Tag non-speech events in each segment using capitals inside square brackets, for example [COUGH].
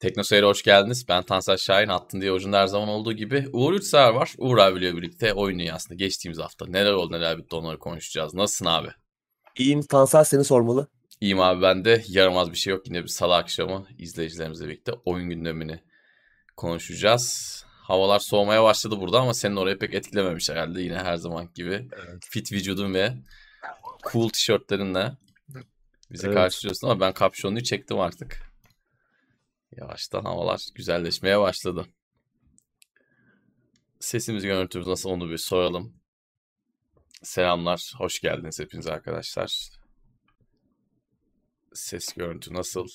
Teknoseyir'e hoş geldiniz. Ben Tansel Şahin. Attın diye ucunda her zaman olduğu gibi. Uğur Üçsever var. Uğur abiyle birlikte oyun dünyasında geçtiğimiz hafta neler oldu neler bitti onları konuşacağız. Nasılsın abi? İyiyim. Tansel seni sormalı. İyiyim abi ben de. Yaramaz bir şey yok. Yine bir salı akşamı izleyicilerimizle birlikte oyun gündemini konuşacağız. Havalar soğumaya başladı burada ama senin oraya pek etkilememiş herhalde. Yine her zaman gibi evet. fit vücudun ve cool tişörtlerinle bizi evet. karşılıyorsun ama ben kapşonluyu çektim artık. Yavaştan havalar güzelleşmeye başladı. Sesimiz, görüntümüz nasıl onu bir soralım. Selamlar, hoş geldiniz hepiniz arkadaşlar. Ses, görüntü nasıl?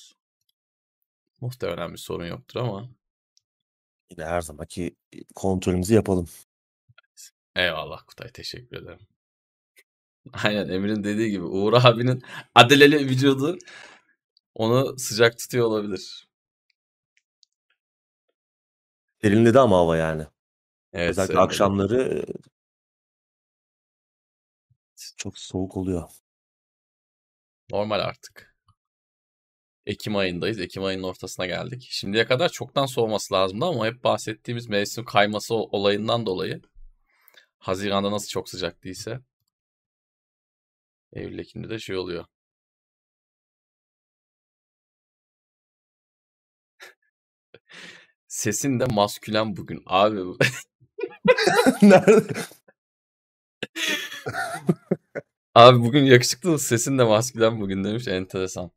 Muhtemelen bir sorun yoktur ama. Yine her zamanki kontrolümüzü yapalım. Eyvallah Kutay, teşekkür ederim. [LAUGHS] Aynen Emir'in dediği gibi Uğur abinin adeleli vücudu onu sıcak tutuyor olabilir. Serinledi ama hava yani. Evet, Özellikle serinledi. akşamları çok soğuk oluyor. Normal artık. Ekim ayındayız. Ekim ayının ortasına geldik. Şimdiye kadar çoktan soğuması lazımdı ama hep bahsettiğimiz mevsim kayması olayından dolayı Haziran'da nasıl çok sıcak değilse Eylül Ekim'de de şey oluyor. [LAUGHS] Sesin de maskülen bugün abi. [LAUGHS] Nerede? Abi bugün yakışıklı sesin de maskülen bugün demiş. Enteresan.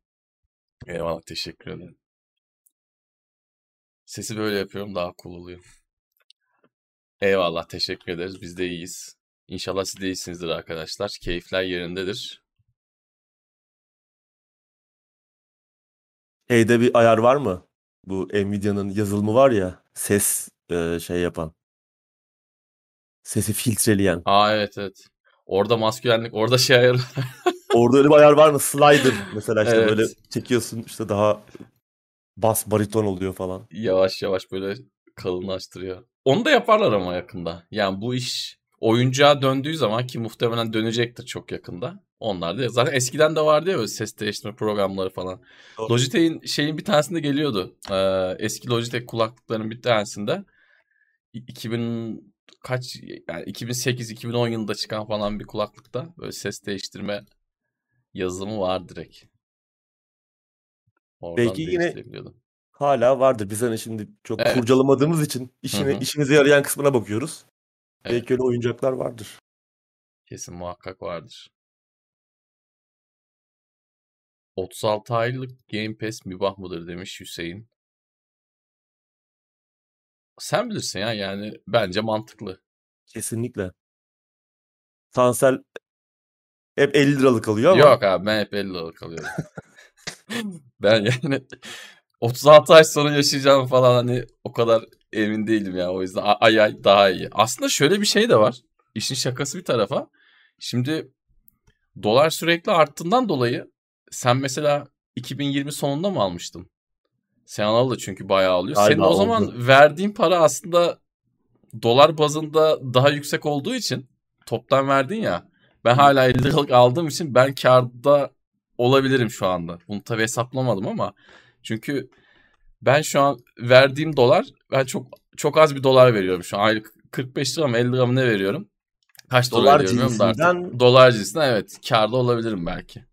Eyvallah teşekkür ederim. Sesi böyle yapıyorum daha cool oluyor. Eyvallah teşekkür ederiz. Biz de iyiyiz. İnşallah siz de iyisinizdir arkadaşlar. Keyifler yerindedir. Şeyde bir ayar var mı? Bu Nvidia'nın yazılımı var ya ses e, şey yapan. Sesi filtreleyen. Aa evet evet. Orada maskülenlik, orada şey ayarı. [LAUGHS] orada öyle bir ayar var mı? Slider mesela işte evet. böyle çekiyorsun işte daha bas bariton oluyor falan. Yavaş yavaş böyle kalınlaştırıyor. Onu da yaparlar ama yakında. Yani bu iş oyuncağa döndüğü zaman ki muhtemelen dönecektir çok yakında. Onlar da zaten eskiden de vardı ya böyle ses değiştirme programları falan. Doğru. Logitech'in şeyin bir tanesinde geliyordu. Ee, eski Logitech kulaklıkların bir tanesinde 2000 kaç yani 2008-2010 yılında çıkan falan bir kulaklıkta böyle ses değiştirme yazılımı var direkt. Oradan Belki yine hala vardır. Biz hani şimdi çok evet. kurcalamadığımız için işine, işimize yarayan kısmına bakıyoruz. Evet. Belki öyle oyuncaklar vardır. Kesin muhakkak vardır. 36 aylık Game Pass mübah mıdır demiş Hüseyin. Sen bilirsin ya yani bence mantıklı. Kesinlikle. Tansel hep 50 liralık alıyor ama. Yok abi ben hep 50 liralık alıyorum. [LAUGHS] ben yani 36 ay sonra yaşayacağım falan hani o kadar emin değilim ya. O yüzden ay ay daha iyi. Aslında şöyle bir şey de var. İşin şakası bir tarafa. Şimdi dolar sürekli arttığından dolayı sen mesela 2020 sonunda mı almıştın? Sen alalı çünkü bayağı alıyor. Aynen, Senin o zaman oldu. verdiğin para aslında dolar bazında daha yüksek olduğu için toptan verdin ya. Ben hala 50 liralık aldığım için ben karda olabilirim şu anda. Bunu tabii hesaplamadım ama çünkü ben şu an verdiğim dolar ben çok çok az bir dolar veriyorum şu an. Aylık 45 lira mı 50 lira mı ne veriyorum? Kaç dolar, dolar veriyorum da artık. Dolar cinsinden evet karda olabilirim belki.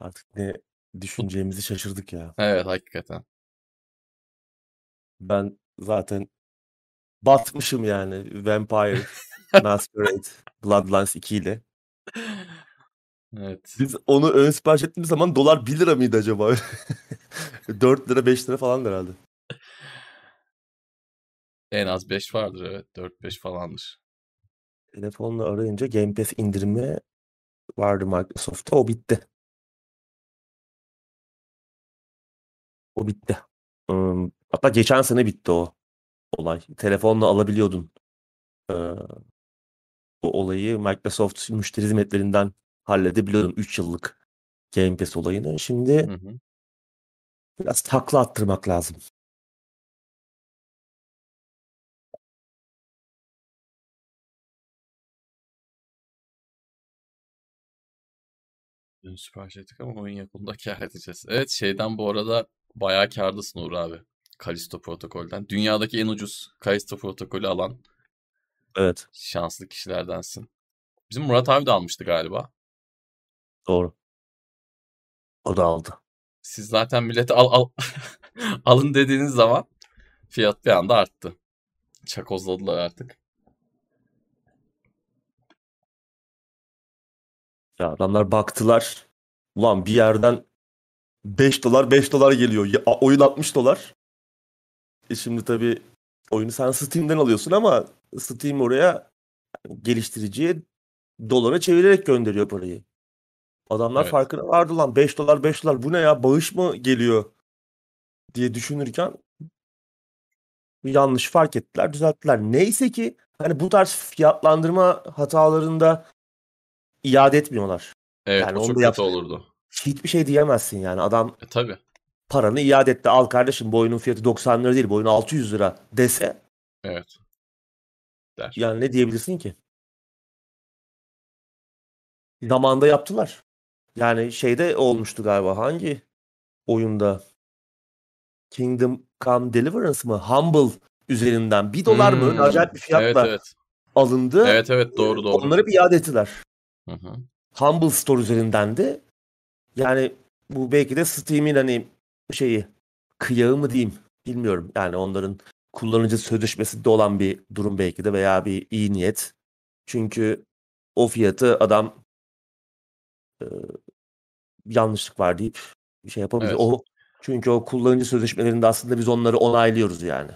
Artık ne düşüneceğimizi şaşırdık ya. Evet hakikaten. Ben zaten batmışım yani Vampire [LAUGHS] Masquerade Bloodlines 2 ile. Evet. Biz onu ön sipariş ettiğimiz zaman dolar 1 lira mıydı acaba? [LAUGHS] 4 lira 5 lira falan herhalde. En az 5 vardır evet. 4-5 falandır. Telefonla arayınca Game Pass indirimi vardı Microsoft'ta. O bitti. O bitti. Hatta geçen sene bitti o olay. Telefonla alabiliyordun. Eee, o olayı Microsoft müşteri hizmetlerinden halledebiliyordun 3 yıllık Game Pass olayını. Şimdi Hı hı. biraz takla attırmak lazım. Dün sipariş ettik ama oyun yapımında kâr edeceğiz. Evet şeyden bu arada Bayağı kârdasın Uğur abi. Kalisto protokolden. Dünyadaki en ucuz Kalisto protokolü alan Evet. şanslı kişilerdensin. Bizim Murat abi de almıştı galiba. Doğru. O da aldı. Siz zaten millete al, al [LAUGHS] alın dediğiniz zaman fiyat bir anda arttı. Çakozladılar artık. Ya adamlar baktılar. Ulan bir yerden 5 dolar 5 dolar geliyor. Ya, oyun 60 dolar. E şimdi tabii oyunu sen Steam'den alıyorsun ama Steam oraya geliştiriciye dolara çevirerek gönderiyor parayı. Adamlar Evet. farkına vardı lan 5 dolar 5 dolar bu ne ya bağış mı geliyor diye düşünürken yanlış fark ettiler düzelttiler. Neyse ki hani bu tarz fiyatlandırma hatalarında iade etmiyorlar. Evet Yani o çok kötü yap- olurdu. Hiçbir şey diyemezsin yani adam E tabi. paranı iade etti. Al kardeşim bu oyunun fiyatı 90 lira değil bu oyun 600 lira dese Evet. Der. yani ne diyebilirsin ki? Zamanında yaptılar. Yani şeyde olmuştu galiba hangi oyunda? Kingdom Come Deliverance mı? Humble üzerinden 1 dolar mı? Hmm. Acayip bir fiyatla Evet evet. alındı. Evet evet doğru doğru. Onları bir iade ettiler. Hı hı. Humble Store üzerinden de yani bu belki de Steam'in hani şeyi kıyağı mı diyeyim bilmiyorum. Yani onların kullanıcı sözleşmesinde olan bir durum belki de veya bir iyi niyet. Çünkü o fiyatı adam e, yanlışlık var deyip bir şey yapabilir. Evet. O çünkü o kullanıcı sözleşmelerinde aslında biz onları onaylıyoruz yani.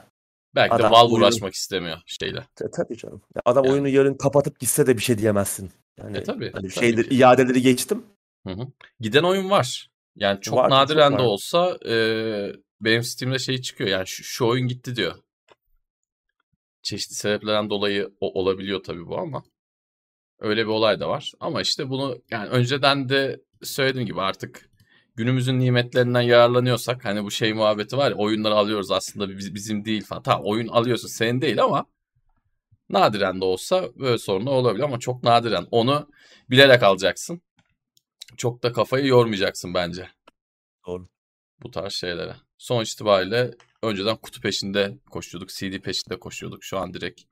Belki de Adam Valve oyunu- uğraşmak istemiyor şeyle. Ta- tabii canım. Adam Yani. oyunu yarın kapatıp gitse de bir şey diyemezsin. Yani E tabii, hani tabii ki. iadeleri geçtim. Hı hı. Giden oyun var. Yani çok Var, nadiren çok de var. olsa e, benim Steam'de şey çıkıyor. Yani şu, şu oyun gitti diyor. Çeşitli sebeplerden dolayı o, olabiliyor tabii bu ama. Öyle bir olay da var. Ama işte bunu yani önceden de söylediğim gibi artık günümüzün nimetlerinden yararlanıyorsak hani bu şey muhabbeti var ya oyunları alıyoruz aslında biz- bizim değil falan. Tamam oyun alıyorsun senin değil ama nadiren de olsa böyle sorunlar olabilir ama çok nadiren. Onu bilerek alacaksın. Çok da kafayı yormayacaksın bence Doğru. bu tarz şeylere. Sonuç itibariyle önceden kutu peşinde koşuyorduk, CD peşinde koşuyorduk. Şu an direkt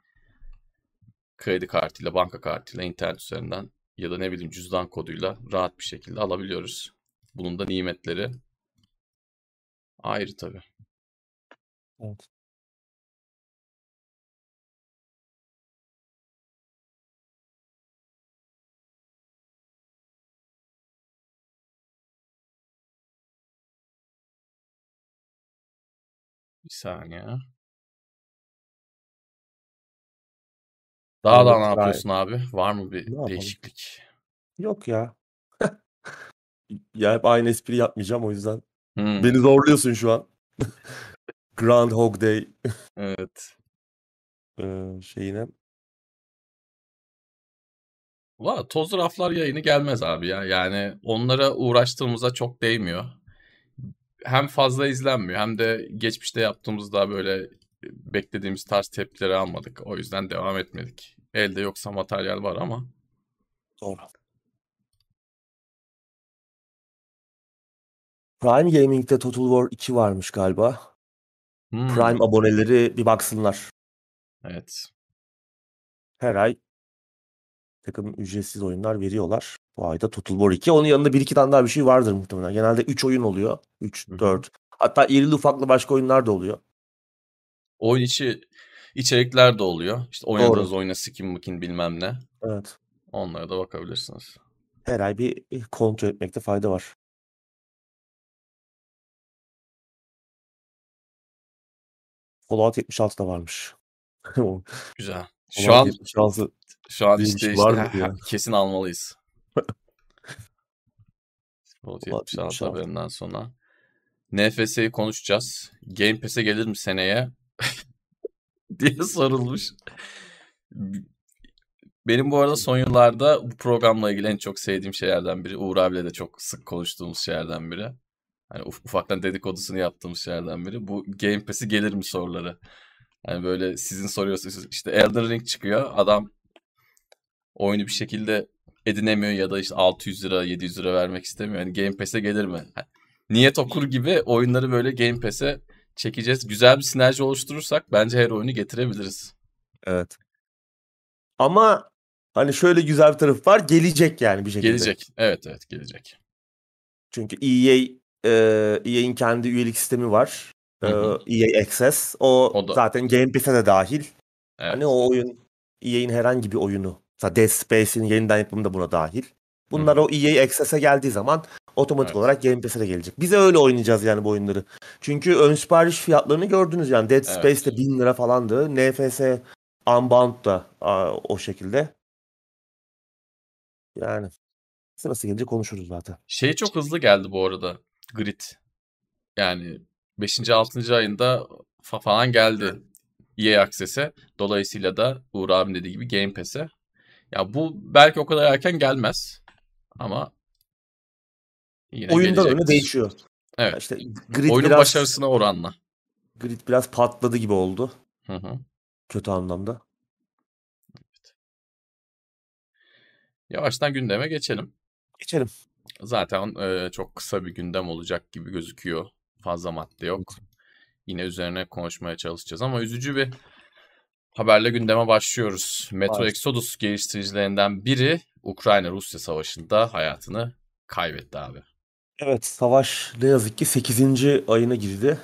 kredi kartıyla, banka kartıyla, internet üzerinden ya da ne bileyim cüzdan koduyla rahat bir şekilde alabiliyoruz. Bunun da nimetleri ayrı tabii. Evet. Bir saniye. Daha da ne yapıyorsun abi? Var mı bir Ne değişiklik? Yok ya. [LAUGHS] ya hep aynı espri yapmayacağım o yüzden. Hmm, Beni zorluyorsun şu an. [LAUGHS] Groundhog Day evet. [LAUGHS] e, şeyine. Valla tozlu raflar yayını gelmez abi ya. Yani onlara uğraştığımıza çok değmiyor. Hem fazla izlenmiyor hem de geçmişte yaptığımızda böyle beklediğimiz tarz tepkileri almadık. O yüzden devam etmedik. Elde yoksa materyal var ama Doğru. Prime Gaming'de Total War 2 varmış galiba. Hmm, Prime aboneleri bir baksınlar. evet. Her ay takım ücretsiz oyunlar veriyorlar. Bu ayda Total War 2. Onun yanında bir iki tane daha bir şey vardır muhtemelen. Genelde 3 oyun oluyor. 3, Hı hı. 4. Hatta irili ufaklı başka oyunlar da oluyor. Oyun içi içerikler de oluyor. İşte oynadığınız oyuna skin makin bilmem ne. Evet. Onlara da bakabilirsiniz. Her ay bir kontrol etmekte fayda var. Fallout 76 da varmış. [LAUGHS] Güzel. Şu an 76 şu an işte, işte ya? [LAUGHS] kesin almalıyız. [LAUGHS] 76 76. haberinden sonra. NFS'yi konuşacağız. Game Pass'e gelir mi seneye? [LAUGHS] diye sorulmuş. Benim bu arada son yıllarda bu programla ilgili en çok sevdiğim şeylerden biri. Uğur abiyle de çok sık konuştuğumuz şeylerden biri. Hani uf- ufaktan dedikodusunu yaptığımız şeylerden biri. Bu Game Pass'i gelir mi soruları. Hani böyle sizin soruyorsunuz işte Elden Ring çıkıyor. Adam oyunu bir şekilde edinemiyor ya da işte 600 lira 700 lira vermek istemiyor. Yani Game Pass'e gelir mi? niyet okur gibi oyunları böyle Game Pass'e çekeceğiz. Güzel bir sinerji oluşturursak bence her oyunu getirebiliriz. Evet. Ama hani şöyle güzel bir tarafı var. Gelecek yani bir şekilde. Gelecek. Evet evet gelecek. Çünkü EA e, EA'in kendi üyelik sistemi var. E, EA Access. O, o da. zaten Game Pass'e de dahil. Evet. Hani o oyun EA'in herhangi bir oyunu. Mesela Dead Space'in yeniden yapımı da buna dahil. Bunlar Hı. o EA Access'e geldiği zaman otomatik evet. olarak Game Pass'e de gelecek. Bize öyle oynayacağız yani bu oyunları. Çünkü ön sipariş fiyatlarını gördünüz yani. Dead Space evet. de 1000 lira falandı. NFS Unbound da a, o şekilde. Yani sırası gelince konuşuruz zaten. Şey çok hızlı geldi bu arada. Grid. Yani 5. 6. ayında falan geldi. EA Access'e. Dolayısıyla da Uğur abim dediği gibi Game Pass'e. Ya bu belki o kadar erken gelmez. Ama yine Oyundan öne değişiyor. Evet. İşte Grid Oyunun biraz, başarısına oranla. Grid biraz patladı gibi oldu. Hı hı. Kötü anlamda. Evet. Yavaştan gündeme geçelim. Geçelim. Zaten e, çok kısa bir gündem olacak gibi gözüküyor. Fazla madde yok. Yine üzerine konuşmaya çalışacağız ama üzücü bir haberle gündeme başlıyoruz. Metro Hayır. Exodus geliştiricilerinden biri Ukrayna-Rusya savaşında hayatını kaybetti abi. Evet savaş ne yazık ki 8. ayına girdi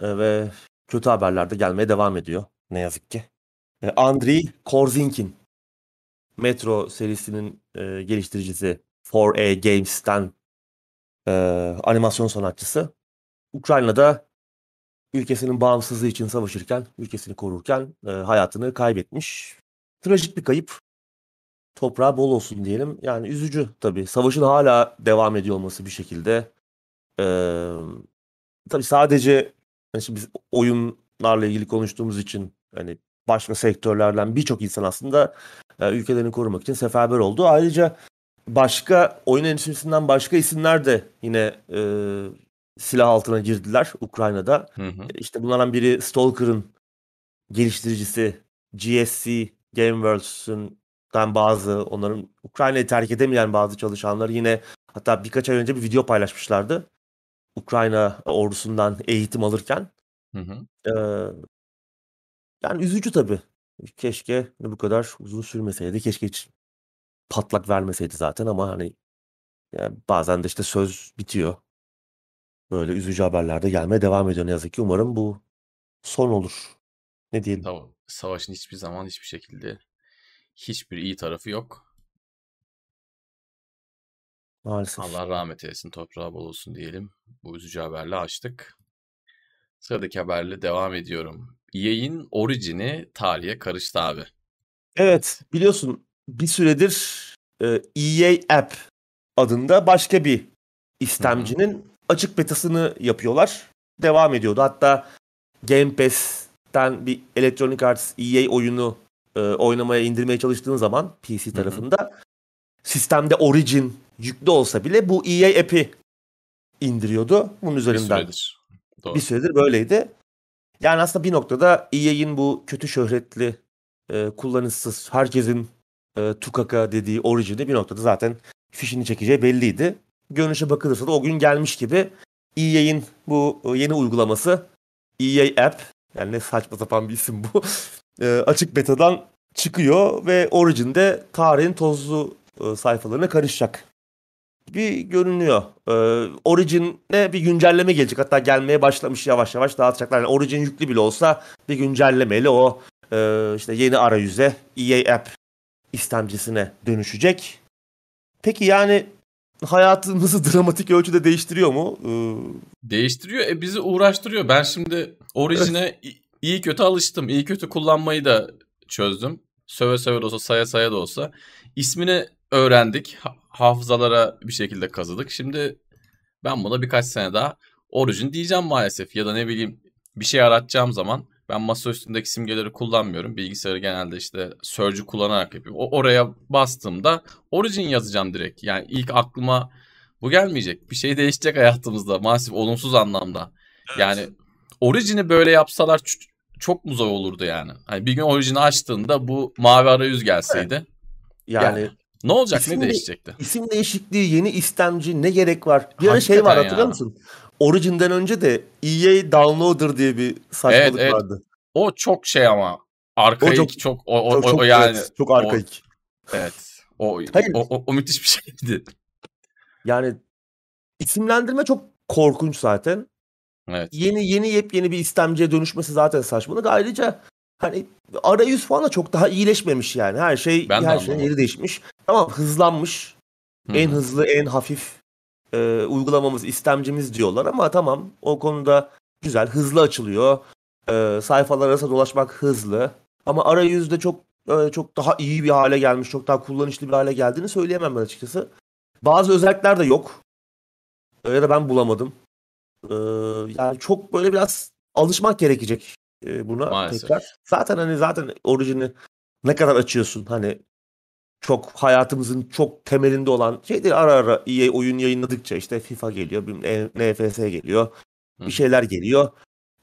e, ve kötü haberler de gelmeye devam ediyor ne yazık ki. E, Andriy Korzinkin Metro serisinin e, geliştiricisi 4A Games'ten e, animasyon sanatçısı. Ukrayna'da ülkesinin bağımsızlığı için savaşırken, ülkesini korurken e, hayatını kaybetmiş. Trajik bir kayıp. Toprağı bol olsun diyelim. Yani üzücü tabii. Savaşın hala devam ediyor olması bir şekilde. E, tabii sadece yani şimdi biz oyunlarla ilgili konuştuğumuz için hani başka sektörlerden birçok insan aslında e, ülkelerini korumak için seferber oldu. Ayrıca başka oyun endüstrisinden başka isimler de yine e, silah altına girdiler Ukrayna'da. Hı hı. İşte bunlardan biri Stalker'ın geliştiricisi GSC Gameworks'un bazı onların Ukrayna'yı terk edemeyen bazı çalışanlar yine hatta birkaç ay önce bir video paylaşmışlardı. Ukrayna ordusundan eğitim alırken. Hı hı. Ee, yani üzücü tabii. Keşke bu kadar uzun sürmeseydi. Keşke hiç patlak vermeseydi zaten ama hani yani bazen de işte söz bitiyor. Böyle üzücü haberler de gelmeye devam ediyor ne yazık ki. Umarım bu son olur. Ne diyelim? Tamam. Savaşın hiçbir zaman hiçbir şekilde hiçbir iyi tarafı yok. Maalesef. Allah rahmet eylesin, toprağı bol olsun diyelim. Bu üzücü haberle açtık. Sıradaki haberle devam ediyorum. EA'in orijini tarihe karıştı abi. Evet, biliyorsun bir süredir e, EA App adında başka bir istemcinin. Açık betasını yapıyorlar. Devam ediyordu. Hatta Game Pass'ten bir Electronic Arts EA oyunu e, oynamaya indirmeye çalıştığın zaman PC tarafında Hı-hı. sistemde Origin yüklü olsa bile bu EA app'i indiriyordu. Bunun üzerinden. Bir süredir. Doğru. Bir süredir böyleydi. Yani aslında bir noktada EA'in bu kötü şöhretli e, kullanışsız herkesin e, Tukaka dediği orijini bir noktada zaten fişini çekeceği belliydi. Görünüşe bakılırsa da o gün gelmiş gibi EA'in bu e, yeni uygulaması EA App yani ne saçma sapan bir isim bu. [LAUGHS] e, açık betadan çıkıyor ve Origin'de tarihin tozlu e, sayfalarına karışacak bir görünüyor. Ee, Origin'e bir güncelleme gelecek. Hatta gelmeye başlamış yavaş yavaş dağıtacaklar. Yani Origin yüklü bile olsa bir güncellemeyle o e, işte yeni arayüze EA App istemcisine dönüşecek. Peki yani hayatımızı [LAUGHS] dramatik ölçüde değiştiriyor mu? Ee... Değiştiriyor. E bizi uğraştırıyor. Ben şimdi Origin'e iyi kötü alıştım. İyi kötü kullanmayı da çözdüm. Söve söve de olsa, saya saya da olsa. İsmini öğrendik. Hafızalara bir şekilde kazıdık. Şimdi ben buna birkaç sene daha Origin diyeceğim maalesef. Ya da ne bileyim bir şey aratacağım zaman ben masa üstündeki simgeleri kullanmıyorum. Bilgisayarı genelde işte Surge'ü kullanarak yapıyorum. O oraya bastığımda Origin yazacağım direkt. Yani ilk aklıma bu gelmeyecek. Bir şey değişecek hayatımızda maalesef olumsuz anlamda. Evet. Yani Origin'i böyle yapsalar çok mu zor olurdu yani? Hani bir gün Origin'i açtığında bu mavi arayüz gelseydi. Evet. Yani, yani Ne olacak İsim ne de- değişecekti? İsim değişikliği, yeni istemci ne gerek var? Bir ara şey var ya. hatırlıyor musun? Origin'den önce de EA Downloader diye bir saçmalık Evet, evet. vardı. O çok şey ama arkaik O çok, çok- o, o, Çok, o- o yani evet, çok arkaik. evet. O, Hayır. o, o, o müthiş bir şeydi. Yani isimlendirme çok korkunç zaten. Evet. Yeni yeni yepyeni bir istemciye dönüşmesi zaten saçmalık. Ayrıca hani arayüz falan da çok daha iyileşmemiş yani. Her şey Ben her anlamadım. yeri değişmiş. Tamam hızlanmış. Hı En hı. hızlı, en hafif e, uygulamamız, istemcimiz diyorlar ama tamam o konuda güzel, hızlı açılıyor. E, sayfalar arasında dolaşmak hızlı. Ama arayüzde çok e, çok daha iyi bir hale gelmiş, çok daha kullanışlı bir hale geldiğini söyleyemem ben açıkçası. Bazı özellikler de yok. E, Ya da ben bulamadım. E, yani çok böyle biraz alışmak gerekecek e, buna Maalesef. tekrar. Zaten hani zaten orijini ne kadar açıyorsun hani çok hayatımızın çok temelinde olan şey değil ara ara EA oyun yayınladıkça işte FIFA geliyor, bir NFS geliyor, Hı. bir şeyler geliyor.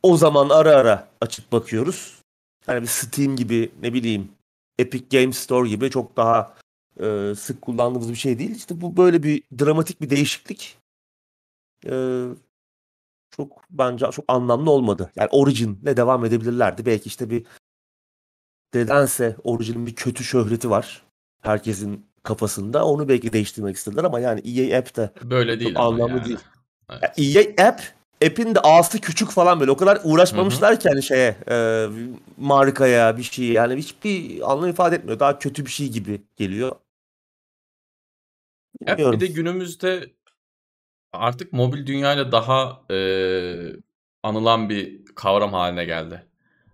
O zaman ara ara açıp bakıyoruz. Yani bir Steam gibi ne bileyim Epic Games Store gibi çok daha e, sık kullandığımız bir şey değil. İşte bu böyle bir dramatik bir değişiklik. E, çok bence çok anlamlı olmadı. Yani Origin'le devam edebilirlerdi. Belki işte bir nedense Origin'in bir kötü şöhreti var. Herkesin kafasında. Onu belki değiştirmek istediler ama yani EA App de Böyle değil anlamlı yani. değil. Evet. EA App app'in de A'sı küçük falan böyle. O kadar uğraşmamışlar ki hani şeye e, markaya bir şey yani hiçbir anlam ifade etmiyor. Daha kötü bir şey gibi geliyor. Bilmiyorum. bir de günümüzde artık mobil dünyayla daha e, anılan bir kavram haline geldi.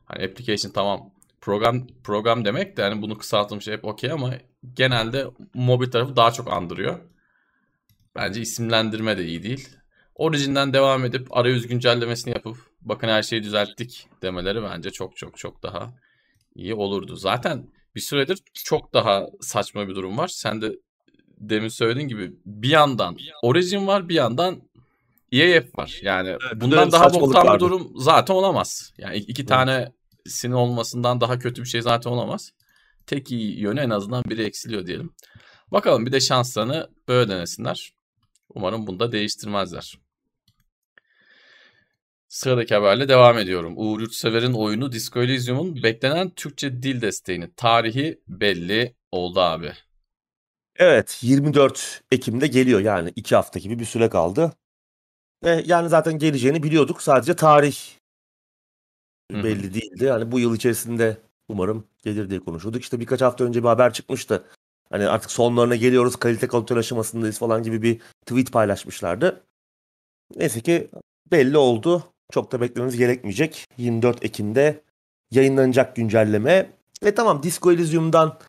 Hani application tamam program program demek de hani bunu kısaltılmış hep okey ama genelde mobil tarafı daha çok andırıyor. Bence isimlendirme de iyi değil. Origin'den devam edip arayüz güncellemesini yapıp bakın her şeyi düzelttik demeleri bence çok çok çok daha iyi olurdu. Zaten bir süredir çok daha saçma bir durum var. Sen de demin söylediğin gibi bir yandan Origin var bir yandan EA App var. Yani böyle bundan daha boktan bir durum zaten olamaz. Yani iki Evet. tanesinin olmasından daha kötü bir şey zaten olamaz. Tek iyi yönü en azından biri eksiliyor diyelim. Bakalım bir de şanslarını böyle denesinler. Umarım bunu da değiştirmezler. Sıradaki haberle devam ediyorum. Uğur Yurtsever'in oyunu Disco Elysium'un beklenen Türkçe dil desteğini tarihi belli oldu abi. Evet 24 Ekim'de geliyor yani 2 hafta gibi bir süre kaldı. Ve yani zaten geleceğini biliyorduk. Sadece tarih belli değildi. Yani bu yıl içerisinde umarım gelir diye konuşuyorduk. İşte birkaç hafta önce bir haber çıkmıştı. Hani artık sonlarına geliyoruz, kalite kontrol aşamasındayız falan gibi bir tweet paylaşmışlardı. Neyse ki belli oldu. Çok da beklememiz gerekmeyecek. 24 Ekim'de yayınlanacak güncelleme. Ve tamam Disco Elysium'dan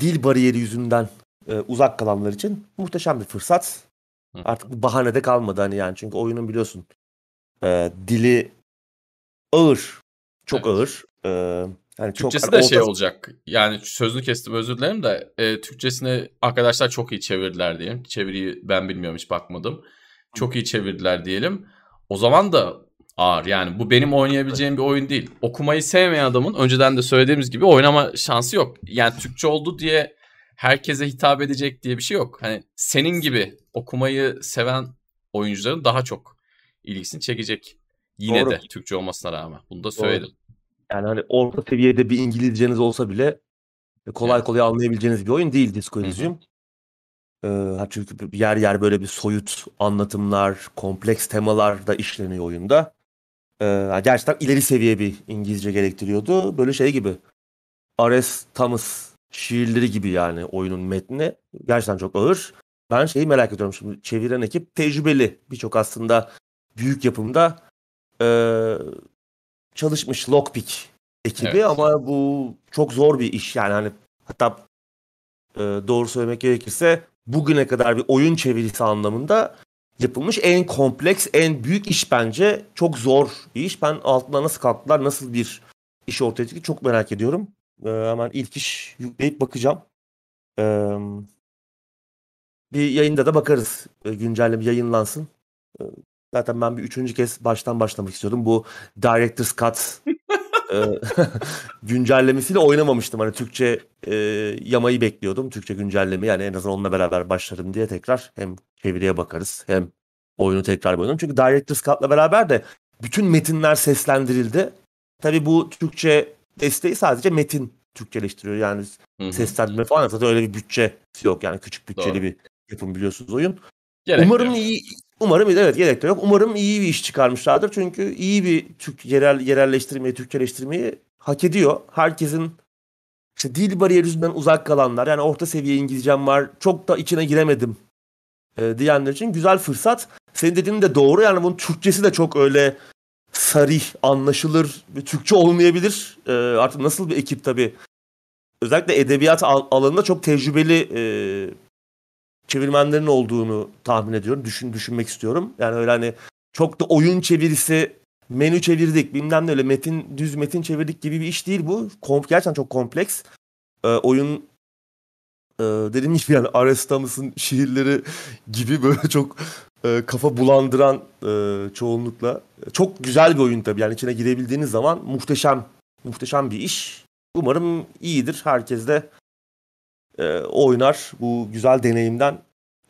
dil bariyeri yüzünden e, uzak kalanlar için muhteşem bir fırsat. Hı. Artık bu bahanede kalmadı hani yani çünkü oyunun biliyorsun e, dili ağır. Çok Evet. ağır. E, yani çok Türkçesi hani de şey orta- olacak. Yani sözünü kestim özür dilerim de e, Türkçesini arkadaşlar çok iyi çevirdiler diyelim. Çeviriyi ben bilmiyorum hiç bakmadım. Çok iyi çevirdiler diyelim. O zaman da ağır. Yani bu benim oynayabileceğim bir oyun değil. Okumayı sevmeyen adamın önceden de söylediğimiz gibi oynama şansı yok. Yani Türkçe oldu diye herkese hitap edecek diye bir şey yok. Hani senin gibi okumayı seven oyuncuların daha çok ilgisini çekecek. Yine Doğru. de Türkçe olmasına rağmen. Bunu da söyledim. Yani hani orta seviyede bir İngilizceniz olsa bile kolay Evet. kolay anlayabileceğiniz bir oyun değil Disco. Elysium. Ee, çünkü yer yer böyle bir soyut anlatımlar, kompleks temalar da işleniyor oyunda. Ee, gerçekten ileri seviye bir İngilizce gerektiriyordu. Böyle şey gibi. R.S. Thomas şiirleri gibi yani oyunun metni. Gerçekten çok ağır. Ben şeyi merak ediyorum şimdi. Çeviren ekip tecrübeli. Birçok aslında büyük yapımda ee, çalışmış Lockpick ekibi Evet. ama bu çok zor bir iş yani hani hatta e, doğru söylemek gerekirse bugüne kadar bir oyun çevirisi anlamında yapılmış en kompleks, en büyük iş bence. Çok zor bir iş. Ben altına nasıl kalktılar, nasıl bir iş ortaya çıktı çok merak ediyorum. E, hemen ilk iş yükleyip bakacağım. E, bir yayında da bakarız. E, güncelleme yayınlansın. E, zaten ben bir üçüncü kez baştan başlamak istiyordum. Bu Director's [LAUGHS] Cut e, [LAUGHS] güncellemesiyle oynamamıştım. Hani Türkçe e, yamayı bekliyordum. Türkçe güncelleme yani en azından onunla beraber başlarım diye tekrar hem çeviriye bakarız hem oyunu tekrar oynarım. Çünkü Director's Cut'la beraber de bütün metinler seslendirildi. Tabii bu Türkçe desteği sadece metin Türkçeleştiriyor. Yani Hı-hı. seslendirme falan zaten öyle bir bütçe yok. Yani küçük bütçeli Doğru. bir yapım biliyorsunuz oyun. Gerek umarım yok. iyi umarım evet gerek de yok. Umarım iyi bir iş çıkarmışlardır. Çünkü iyi bir Türk yerel yerelleştirmeyi, Türkçeleştirmeyi hak ediyor. Herkesin işte dil bariyeri yüzünden uzak kalanlar yani orta seviye İngilizcem var. Çok da içine giremedim e, diyenler için güzel fırsat. Senin dediğin de doğru. Yani bunun Türkçesi de çok öyle sarih, anlaşılır, Türkçe olmayabilir. E, artık nasıl bir ekip tabii. Özellikle edebiyat al- alanında çok tecrübeli e, çevirmenlerin olduğunu tahmin ediyorum. Düşün düşünmek istiyorum. Yani öyle hani çok da oyun çevirisi, menü çevirdik, bilmem ne öyle metin düz metin çevirdik gibi bir iş değil bu. Kom gerçekten çok kompleks. E, oyun e, dediğim gibi yani Arestamus'un şiirleri gibi böyle çok e, kafa bulandıran e, çoğunlukla. Çok güzel bir oyun tabii. Yani içine girebildiğiniz zaman muhteşem muhteşem bir iş. Umarım iyidir. Herkes de oynar. Bu güzel deneyimden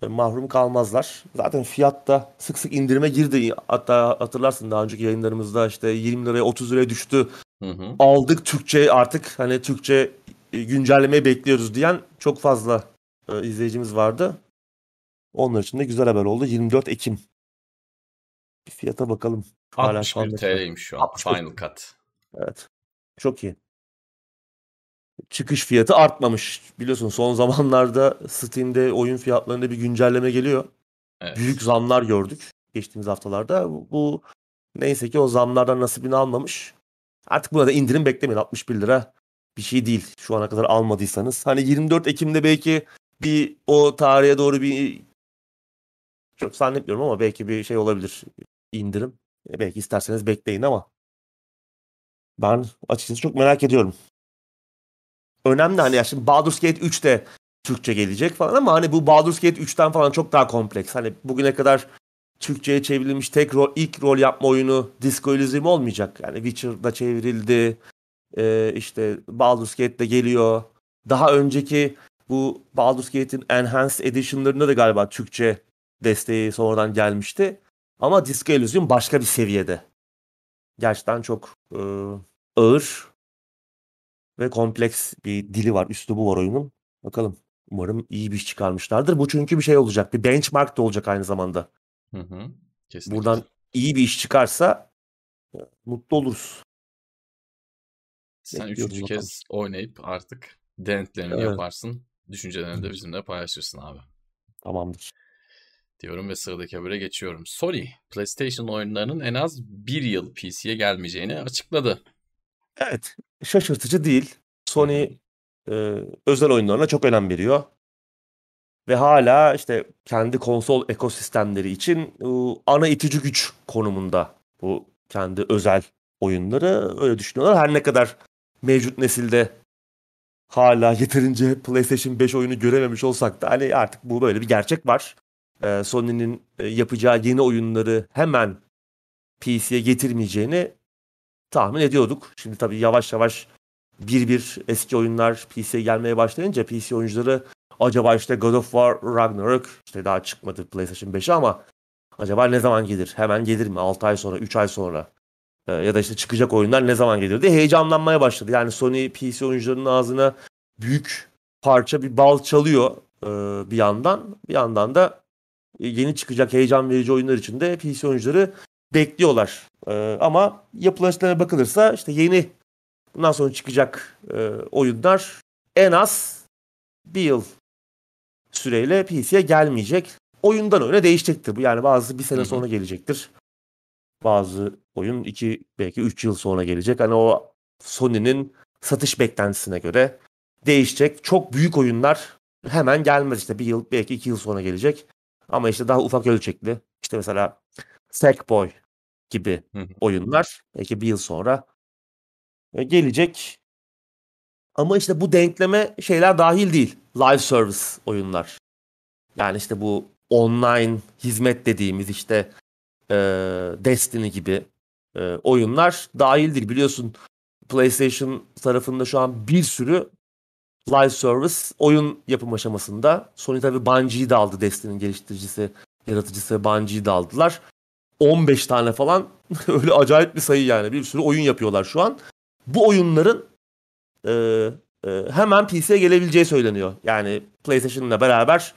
e, mahrum kalmazlar. Zaten fiyat da sık sık indirime girdi. Hatta hatırlarsın daha önceki yayınlarımızda işte 20 liraya 30 liraya düştü. Hı hı. Aldık Türkçe artık hani Türkçe e, güncellemeyi bekliyoruz diyen çok fazla e, izleyicimiz vardı. Onlar için de güzel haber oldu. 24 Ekim. Fiyata bakalım. 61 TL'ymiş şu an. 61. Final Cut. Evet. Çok iyi. Çıkış fiyatı artmamış. Biliyorsun son zamanlarda Steam'de oyun fiyatlarında bir güncelleme geliyor. Evet. Büyük zamlar gördük geçtiğimiz haftalarda. Bu neyse ki o zamlardan nasibini almamış. Artık buna da indirim beklemeyin. 61 lira bir şey değil. Şu ana kadar almadıysanız. Hani 24 Ekim'de belki bir o tarihe doğru bir çok zannetmiyorum ama belki bir şey olabilir indirim. Belki isterseniz bekleyin ama ben açıkçası çok merak ediyorum. Önemli hani ya şimdi Baldur's Gate 3 de Türkçe gelecek falan ama hani bu Baldur's Gate 3'ten falan çok daha kompleks. Hani bugüne kadar Türkçe'ye çevrilmiş tek rol, ilk rol yapma oyunu Disco Elysium olmayacak. Yani Witcher'da çevrildi. Ee, işte Baldur's Gate de geliyor. Daha önceki bu Baldur's Gate'in Enhanced Edition'larında da galiba Türkçe desteği sonradan gelmişti. Ama Disco Elysium başka bir seviyede. Gerçekten çok e, ağır ve kompleks bir dili var, üslubu var oyunun. Bakalım. Umarım iyi bir iş çıkarmışlardır. Bu çünkü bir şey olacak. Bir benchmark da olacak aynı zamanda. Hı hı. Kesinlikle. Buradan iyi bir iş çıkarsa e, mutlu oluruz. Sen üçüncü kez oynayıp artık denetlerini evet. yaparsın. Düşüncelerini de bizimle paylaşırsın abi. Tamamdır diyorum ve sıradaki habere geçiyorum. Sony, PlayStation oyunlarının en az bir yıl PC'ye gelmeyeceğini açıkladı. Evet, şaşırtıcı değil. Sony e, özel oyunlarına çok önem veriyor. Ve hala işte kendi konsol ekosistemleri için e, ana itici güç konumunda bu kendi özel oyunları öyle düşünüyorlar. Her ne kadar mevcut nesilde hala [LAUGHS] yeterince PlayStation 5 oyunu görememiş olsak da hani artık bu böyle bir gerçek var Sony'nin yapacağı yeni oyunları hemen PC'ye getirmeyeceğini tahmin ediyorduk. Şimdi tabii yavaş yavaş bir bir eski oyunlar PC'ye gelmeye başlayınca PC oyuncuları acaba işte God of War Ragnarok işte daha çıkmadı PlayStation 5'e ama acaba ne zaman gelir? Hemen gelir mi? 6 ay sonra, 3 ay sonra? Ee, ya da işte çıkacak oyunlar ne zaman gelir diye heyecanlanmaya başladı. Yani Sony PC oyuncularının ağzına büyük parça bir bal çalıyor e, bir yandan. Bir yandan da yeni çıkacak heyecan verici oyunlar için de PC oyuncuları bekliyorlar. Ee, ama yapılan bakılırsa işte yeni bundan sonra çıkacak e, oyunlar en az bir yıl süreyle PC'ye gelmeyecek. Oyundan öyle değişecektir. Bu yani bazı bir sene sonra gelecektir. Bazı oyun iki belki üç yıl sonra gelecek. Hani o Sony'nin satış beklentisine göre değişecek. Çok büyük oyunlar hemen gelmez işte bir yıl belki iki yıl sonra gelecek. Ama işte daha ufak ölçekli. İşte mesela Sackboy gibi oyunlar belki bir yıl sonra e, gelecek. Ama işte bu denkleme şeyler dahil değil. Live service oyunlar. Yani işte bu online hizmet dediğimiz işte e, Destiny gibi e, oyunlar dahil değil. Biliyorsun PlayStation tarafında şu an bir sürü live service oyun yapım aşamasında. Sony tabi Bungie'yi de aldı Destiny'nin geliştiricisi, yaratıcısı Bungie'yi de aldılar. 15 tane falan [LAUGHS] öyle acayip bir sayı yani. Bir sürü oyun yapıyorlar şu an. Bu oyunların e, e, hemen PC'ye gelebileceği söyleniyor. Yani PlayStation'la beraber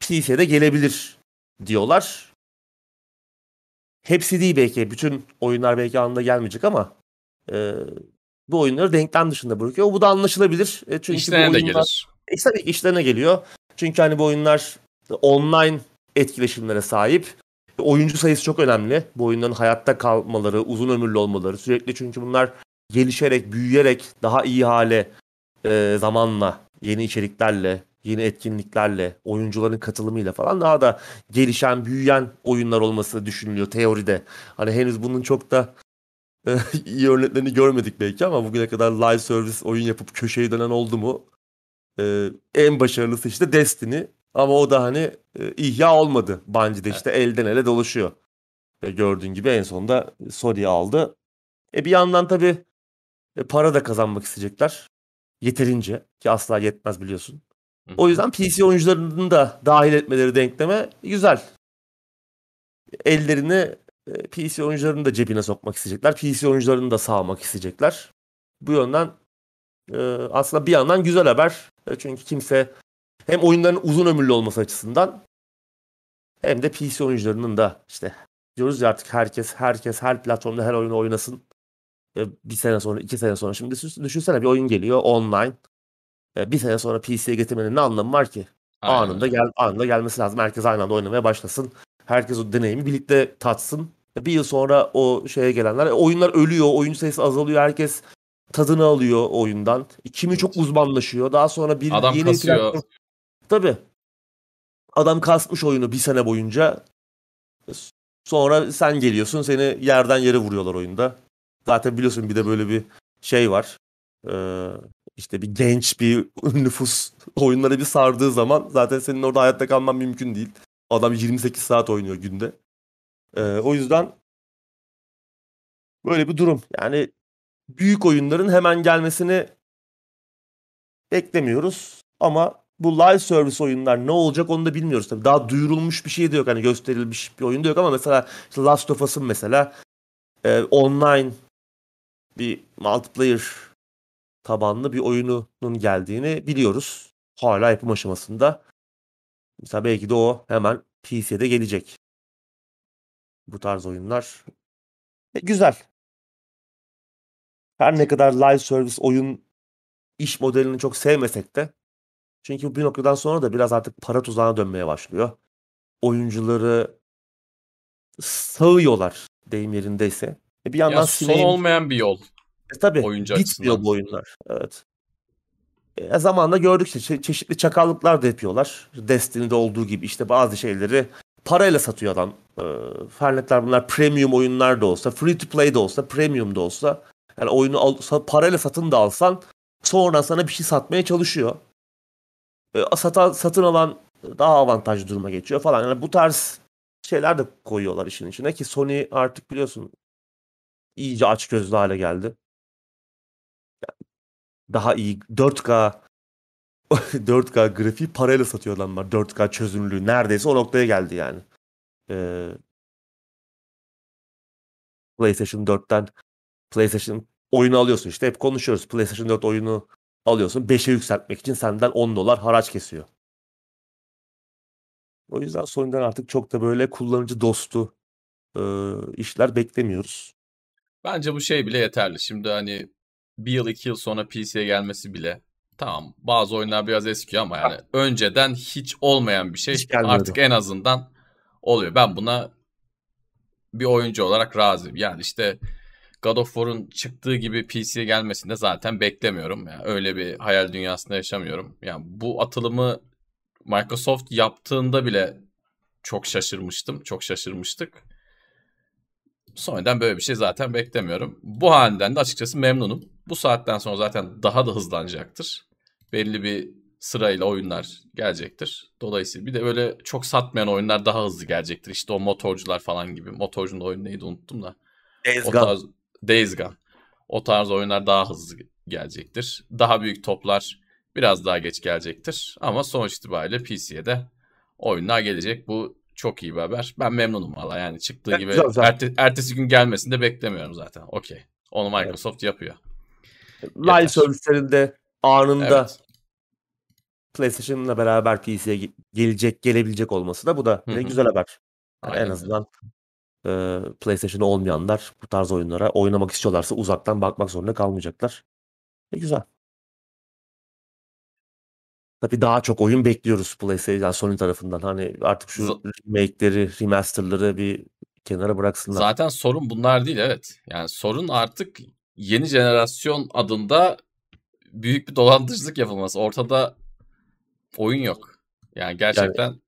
PC'ye de gelebilir diyorlar. Hepsi değil belki. Bütün oyunlar belki anında gelmeyecek ama e, bu oyunları denklem dışında bırakıyor. Bu da anlaşılabilir. E, çünkü İşlerine bu de oyunlar, gelir. E, tabii işlerine geliyor. Çünkü hani bu oyunlar online etkileşimlere sahip. Oyuncu sayısı çok önemli. Bu oyunların hayatta kalmaları, uzun ömürlü olmaları. Sürekli çünkü bunlar gelişerek, büyüyerek daha iyi hale e, zamanla, yeni içeriklerle, yeni etkinliklerle, oyuncuların katılımıyla falan daha da gelişen, büyüyen oyunlar olması düşünülüyor teoride. Hani henüz bunun çok da e, [LAUGHS] iyi örneklerini görmedik belki ama bugüne kadar live service oyun yapıp köşeyi dönen oldu mu? E, en başarılısı işte Destiny. Ama o da hani e, ihya olmadı. Bungie'de işte elden ele dolaşıyor. E, gördüğün gibi en sonunda Sony aldı. E bir yandan tabii e, para da kazanmak isteyecekler. Yeterince ki asla yetmez biliyorsun. O yüzden PC oyuncularını da dahil etmeleri denkleme güzel. Ellerini e, PC oyuncularını da cebine sokmak isteyecekler. PC oyuncularını da sağmak isteyecekler. Bu yönden e, aslında bir yandan güzel haber. E, çünkü kimse hem oyunların uzun ömürlü olması açısından hem de PC oyuncularının da işte diyoruz ya artık herkes herkes her platformda her oyunu oynasın. E, bir sene sonra iki sene sonra şimdi düşün- düşünsene bir oyun geliyor online. E, bir sene sonra PC'ye getirmenin ne anlamı var ki? Aynen anında gel anında gelmesi lazım. Herkes aynı anda oynamaya başlasın. Herkes o deneyimi birlikte tatsın. Bir yıl sonra o şeye gelenler e, oyunlar ölüyor, oyuncu sayısı azalıyor. Herkes tadını alıyor oyundan. Kimi çok uzmanlaşıyor. Daha sonra bir Adam yeni kasıyor. Tabii. Adam kasmış oyunu bir sene boyunca. Sonra sen geliyorsun seni yerden yere vuruyorlar oyunda. Zaten biliyorsun bir de böyle bir şey var. Ee, işte bir genç bir [LAUGHS] nüfus oyunlara bir sardığı zaman zaten senin orada hayatta kalman mümkün değil. Adam 28 saat oynuyor günde. Ee, o yüzden böyle bir durum. Yani büyük oyunların hemen gelmesini beklemiyoruz. Ama bu live service oyunlar ne olacak onu da bilmiyoruz tabii. Daha duyurulmuş bir şey de yok. Hani gösterilmiş bir oyun da yok ama mesela işte Last of Us'ın mesela e, online bir multiplayer tabanlı bir oyununun geldiğini biliyoruz. Hala yapım aşamasında. Mesela belki de o hemen PC'de gelecek. Bu tarz oyunlar. E, güzel. Her ne kadar live service oyun iş modelini çok sevmesek de çünkü bir noktadan sonra da biraz artık para tuzağına dönmeye başlıyor. Oyuncuları sağıyorlar deyim yerindeyse. E bir yandan Ya son sineğin- olmayan bir yol. e tabii Oyuncu bitmiyor açısından. bu oyunlar. Evet. E, zamanla gördük çe- çeşitli çakallıklar da yapıyorlar. Destiny'de olduğu gibi işte bazı şeyleri parayla satıyor adam. E, her ne kadar bunlar premium oyunlar da olsa, free to play de olsa, premium da olsa yani oyunu al, parayla satın da alsan sonra sana bir şey satmaya çalışıyor. E, satan, satın alan daha avantajlı duruma geçiyor falan. Yani bu tarz şeyler de koyuyorlar işin içine ki Sony artık biliyorsun iyice açgözlü hale geldi daha iyi 4K 4K [LAUGHS] grafiği parayla satıyor adamlar. 4K çözünürlüğü neredeyse o noktaya geldi yani. Ee, PlayStation 4'ten PlayStation oyunu alıyorsun işte hep konuşuyoruz. PlayStation 4 oyunu alıyorsun 5'e yükseltmek için senden 10 dolar haraç kesiyor. O yüzden Sony'den artık çok da böyle kullanıcı dostu e, işler beklemiyoruz. Bence bu şey bile yeterli. Şimdi hani bir yıl iki yıl sonra PC'ye gelmesi bile tamam bazı oyunlar biraz eskiyor ama yani önceden hiç olmayan bir şey artık en azından oluyor. Ben buna bir oyuncu olarak razıyım. Yani işte God of War'un çıktığı gibi PC'ye gelmesini de zaten beklemiyorum. Yani öyle bir hayal dünyasında yaşamıyorum. Yani bu atılımı Microsoft yaptığında bile çok şaşırmıştım. Çok şaşırmıştık. Sony'den böyle bir şey zaten beklemiyorum. Bu halinden de açıkçası memnunum. Bu saatten sonra zaten daha da hızlanacaktır. Belli bir sırayla oyunlar gelecektir. Dolayısıyla bir de öyle çok satmayan oyunlar daha hızlı gelecektir. İşte o motorcular falan gibi. Motorcunun oyunu neydi unuttum da. Days O Gone. Days Gone. O tarz oyunlar daha hızlı gelecektir. Daha büyük toplar biraz daha geç gelecektir. Ama sonuç itibariyle PC'ye de oyunlar gelecek. Bu çok iyi bir haber. Ben memnunum valla yani çıktığı gibi erte, ertesi gün gelmesini de beklemiyorum zaten. Okey. Onu Microsoft evet. yapıyor. Live servislerinde anında evet. PlayStation'la beraber PC'ye gelecek, gelebilecek olması da bu da ne güzel haber. Yani en azından e, PlayStation olmayanlar bu tarz oyunlara oynamak istiyorlarsa uzaktan bakmak zorunda kalmayacaklar. Ne güzel. Tabii daha çok oyun bekliyoruz PlayStation yani Sony tarafından. Hani artık şu Z- remake'leri, remaster'ları bir kenara bıraksınlar. Zaten sorun bunlar değil evet. Yani sorun artık yeni jenerasyon adında büyük bir dolandırıcılık yapılması. Ortada oyun yok. Yani gerçekten yani,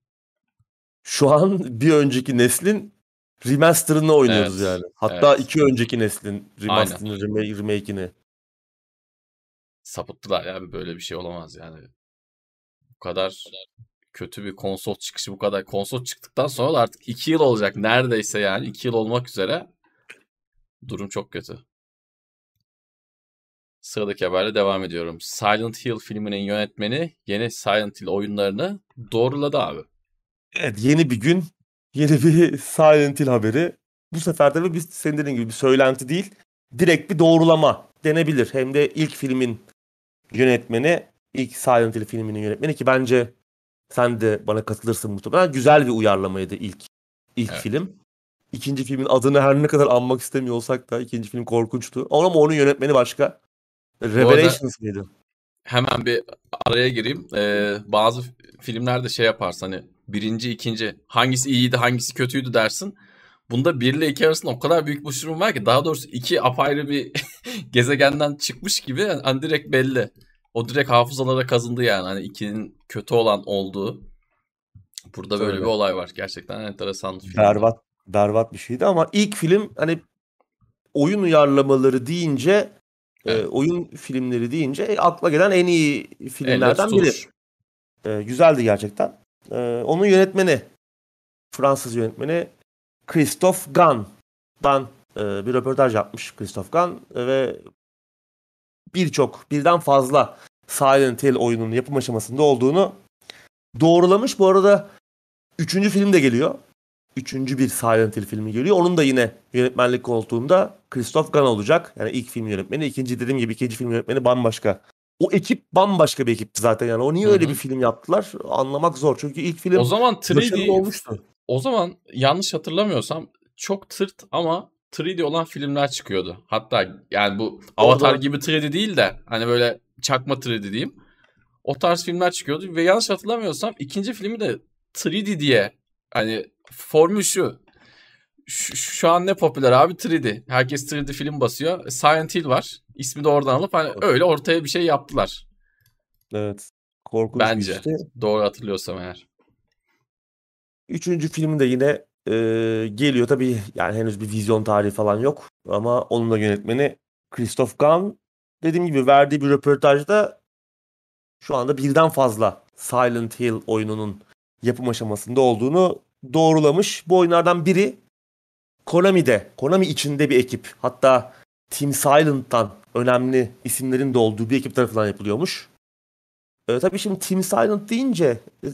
şu an bir önceki neslin remaster'ını oynuyoruz evet, yani. Hatta evet. iki önceki neslin remaster'ını, remake'ini. Sapıttılar ya böyle bir şey olamaz yani kadar kötü bir konsol çıkışı bu kadar konsol çıktıktan sonra da artık 2 yıl olacak neredeyse yani 2 yıl olmak üzere durum çok kötü. Sıradaki haberle devam ediyorum. Silent Hill filminin yönetmeni yeni Silent Hill oyunlarını doğruladı abi. Evet yeni bir gün yeni bir Silent Hill haberi. Bu sefer de biz senin dediğin gibi bir söylenti değil direkt bir doğrulama denebilir. Hem de ilk filmin yönetmeni ilk Silent Hill filminin yönetmeni ki bence sen de bana katılırsın muhtemelen. Güzel bir uyarlamaydı ilk ilk evet. film. İkinci filmin adını her ne kadar anmak istemiyor olsak da ikinci film korkunçtu. Ama onun yönetmeni başka. Revelations mıydı? Hemen bir araya gireyim. Ee, bazı filmlerde şey yaparsın hani birinci, ikinci hangisi iyiydi, hangisi kötüydü dersin. Bunda 1 ile 2 arasında o kadar büyük bir uçurum var ki daha doğrusu iki apayrı bir [LAUGHS] gezegenden çıkmış gibi hani direkt belli o direkt hafızalara kazındı yani. Hani ikinin kötü olan olduğu. Burada böyle Öyle. bir olay var. Gerçekten enteresan bir film. Berbat, berbat bir şeydi ama ilk film hani oyun uyarlamaları deyince e, evet. e, oyun filmleri deyince e, akla gelen en iyi filmlerden biri. E, güzeldi gerçekten. E, onun yönetmeni Fransız yönetmeni Christophe Gan'dan e, bir röportaj yapmış Christophe Gan e, ve birçok, birden fazla Silent Hill oyununun yapım aşamasında olduğunu doğrulamış. Bu arada üçüncü film de geliyor. Üçüncü bir Silent Hill filmi geliyor. Onun da yine yönetmenlik koltuğunda Christoph Gans olacak. Yani ilk film yönetmeni. ikinci dediğim gibi ikinci film yönetmeni bambaşka. O ekip bambaşka bir ekipti zaten yani. O niye Hı-hı. öyle bir film yaptılar anlamak zor. Çünkü ilk film o zaman 3D olmuştu. O zaman yanlış hatırlamıyorsam çok tırt ama 3D olan filmler çıkıyordu. Hatta yani bu Avatar gibi 3D değil de hani böyle çakma 3D diyeyim. O tarz filmler çıkıyordu ve yanlış hatırlamıyorsam ikinci filmi de 3D diye hani formül şu. Şu, şu an ne popüler abi 3D. Herkes 3D film basıyor. Silent Hill var. İsmi de oradan alıp hani öyle ortaya bir şey yaptılar. Evet. Korkunç Bence. Işte. Doğru hatırlıyorsam eğer. Üçüncü filmi de yine e, geliyor. Tabii yani henüz bir vizyon tarihi falan yok. Ama onun da yönetmeni Christoph Gans. Dediğim gibi verdiği bir röportajda şu anda birden fazla Silent Hill oyununun yapım aşamasında olduğunu doğrulamış. Bu oyunlardan biri Konami'de, Konami içinde bir ekip. Hatta Team Silent'tan önemli isimlerin de olduğu bir ekip tarafından yapılıyormuş. E, tabii şimdi Team Silent deyince e,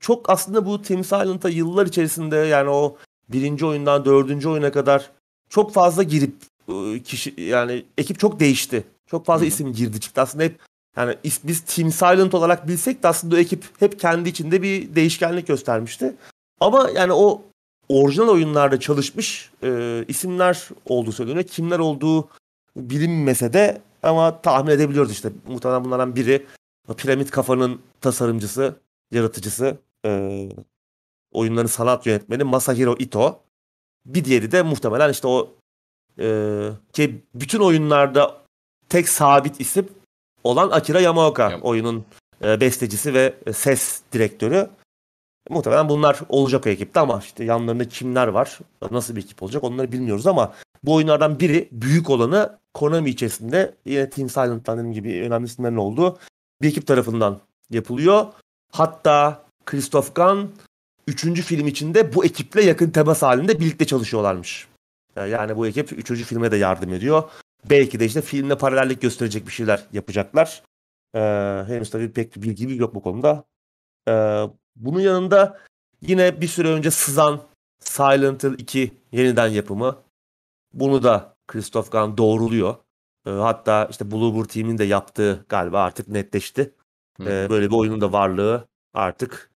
çok aslında bu Team Silent'a yıllar içerisinde yani o birinci oyundan dördüncü oyuna kadar çok fazla girip ıı, kişi yani ekip çok değişti. Çok fazla Hı-hı. isim girdi çıktı. Aslında hep yani biz Team Silent olarak bilsek de aslında o ekip hep kendi içinde bir değişkenlik göstermişti. Ama yani o orijinal oyunlarda çalışmış e, isimler olduğu söyleniyor. Kimler olduğu bilinmese de ama tahmin edebiliyoruz işte. Muhtemelen bunlardan biri Piramit Kafa'nın tasarımcısı, yaratıcısı e, oyunların sanat yönetmeni Masahiro Ito. Bir diğeri de muhtemelen işte o e, ki bütün oyunlarda tek sabit isim olan Akira Yamaoka yep. oyunun e, bestecisi ve ses direktörü. Muhtemelen bunlar olacak o ekipte ama işte yanlarında kimler var, nasıl bir ekip olacak onları bilmiyoruz ama bu oyunlardan biri büyük olanı Konami içerisinde yine Team Silent'tan dediğim gibi önemli isimlerin olduğu bir ekip tarafından yapılıyor. Hatta Christoph Gans üçüncü film içinde bu ekiple yakın temas halinde birlikte çalışıyorlarmış. Yani bu ekip üçüncü filme de yardım ediyor. belki de işte filmle paralellik gösterecek bir şeyler yapacaklar. Ee, henüz tabii pek bir bilgimiz yok bu konuda. Ee, bunun yanında yine bir süre önce sızan Silent Hill 2 yeniden yapımı. Bunu da Christoph Gans doğruluyor. Ee, hatta işte Bloober Team'in de yaptığı galiba artık netleşti. Ee, böyle bir oyunun da varlığı artık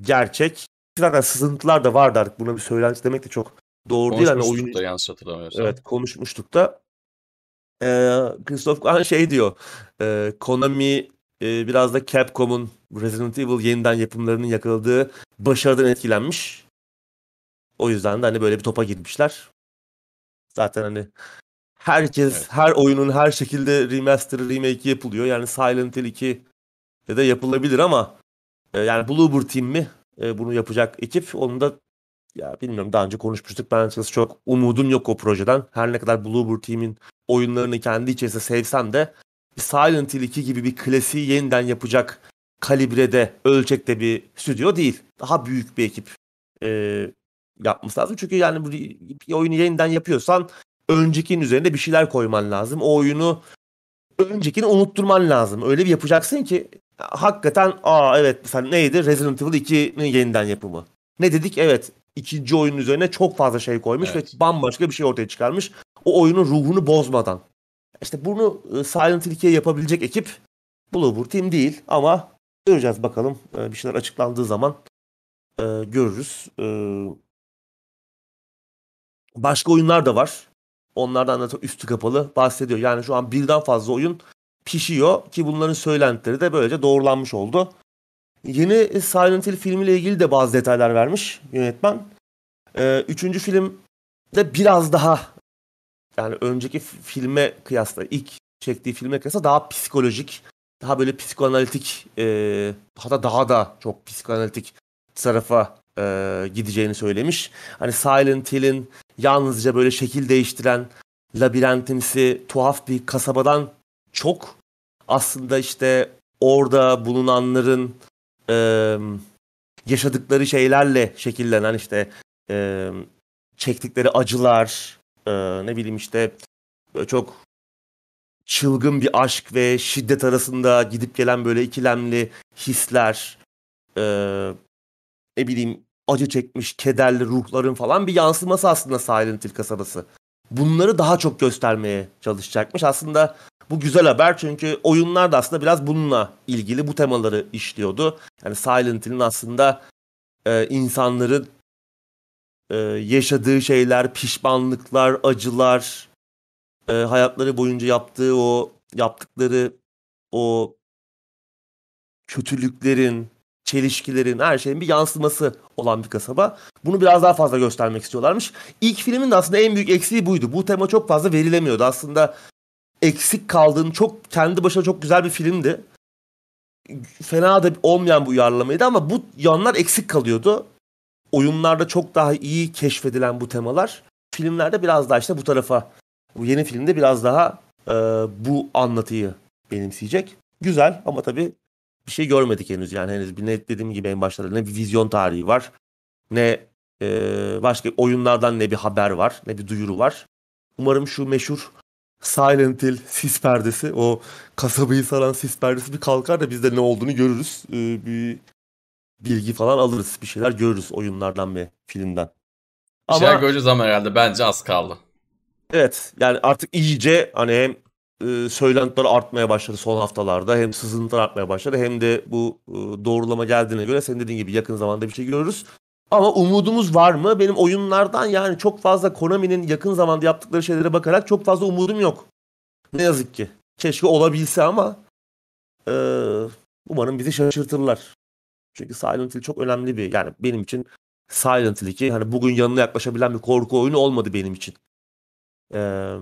gerçek. Zaten sızıntılar da vardı artık. Buna bir söylenti demek de çok doğru değil. Hani oyun... da yanlış hatırlamıyorsam. Evet konuşmuştuk da. Ee, Christoph Gans şey diyor. E, Konami e, biraz da Capcom'un Resident Evil yeniden yapımlarının yakaladığı başarıdan etkilenmiş. O yüzden de hani böyle bir topa girmişler. Zaten hani herkes evet. her oyunun her şekilde remaster remake yapılıyor. Yani Silent Hill 2 de yapılabilir ama e, yani Bloober Team mi e, bunu yapacak ekip onu da ya bilmiyorum daha önce konuşmuştuk. Ben açıkçası çok umudum yok o projeden. Her ne kadar Bloober Team'in oyunlarını kendi içerisinde sevsem de Silent Hill 2 gibi bir klasiği yeniden yapacak kalibrede, ölçekte bir stüdyo değil. Daha büyük bir ekip e, yapması lazım. Çünkü yani bir oyunu yeniden yapıyorsan öncekinin üzerinde bir şeyler koyman lazım. O oyunu öncekini unutturman lazım. Öyle bir yapacaksın ki hakikaten aa evet mesela neydi Resident Evil 2'nin yeniden yapımı. Ne dedik? Evet ikinci oyunun üzerine çok fazla şey koymuş evet. ve bambaşka bir şey ortaya çıkarmış. O oyunun ruhunu bozmadan. İşte bunu e, Silent Hill 2'ye yapabilecek ekip Bloober Team değil ama göreceğiz bakalım. E, bir şeyler açıklandığı zaman e, görürüz. Başka oyunlar da var. Onlardan da üstü kapalı bahsediyor. Yani şu an birden fazla oyun pişiyor ki bunların söylentileri de böylece doğrulanmış oldu. Yeni Silent Hill filmiyle ilgili de bazı detaylar vermiş yönetmen. Ee, üçüncü film de biraz daha yani önceki filme kıyasla ilk çektiği filme kıyasla daha psikolojik, daha böyle psikoanalitik e, hatta daha da çok psikoanalitik tarafa e, gideceğini söylemiş. Hani Silent Hill'in yalnızca böyle şekil değiştiren labirentimsi tuhaf bir kasabadan çok aslında işte orada bulunanların e, yaşadıkları şeylerle şekillenen işte e, çektikleri acılar e, ne bileyim işte çok çılgın bir aşk ve şiddet arasında gidip gelen böyle ikilemli hisler e, ne bileyim acı çekmiş kederli ruhların falan bir yansıması aslında Silent Hill kasabası. Bunları daha çok göstermeye çalışacakmış. Aslında bu güzel haber çünkü oyunlar da aslında biraz bununla ilgili bu temaları işliyordu. Yani Silent Hill'in aslında e, insanların e, yaşadığı şeyler, pişmanlıklar, acılar, e, hayatları boyunca yaptığı o yaptıkları o kötülüklerin, çelişkilerin, her şeyin bir yansıması olan bir kasaba. Bunu biraz daha fazla göstermek istiyorlarmış. İlk filmin de aslında en büyük eksiği buydu. Bu tema çok fazla verilemiyordu. Aslında eksik kaldığın çok kendi başına çok güzel bir filmdi. Fena da olmayan bir uyarlamaydı ama bu yanlar eksik kalıyordu. Oyunlarda çok daha iyi keşfedilen bu temalar filmlerde biraz daha işte bu tarafa bu yeni filmde biraz daha e, bu anlatıyı benimseyecek. Güzel ama tabii bir şey görmedik henüz yani henüz bir net dediğim gibi en başta ne bir vizyon tarihi var ne e, başka oyunlardan ne bir haber var ne bir duyuru var. Umarım şu meşhur Silent Hill sis perdesi o kasabayı saran sis perdesi bir kalkar da biz de ne olduğunu görürüz. Ee, bir bilgi falan alırız. Bir şeyler görürüz oyunlardan ve filmden. Bir şeyler göreceğiz ama herhalde bence az kaldı. Evet yani artık iyice hani hem e, söylentiler artmaya başladı son haftalarda hem sızıntılar artmaya başladı hem de bu e, doğrulama geldiğine göre senin dediğin gibi yakın zamanda bir şey görürüz. Ama umudumuz var mı? Benim oyunlardan yani çok fazla Konami'nin yakın zamanda yaptıkları şeylere bakarak çok fazla umudum yok. Ne yazık ki. Keşke olabilse ama e, umarım bizi şaşırtırlar. Çünkü Silent Hill çok önemli bir yani benim için Silent Hill 2 hani bugün yanına yaklaşabilen bir korku oyunu olmadı benim için. Ee,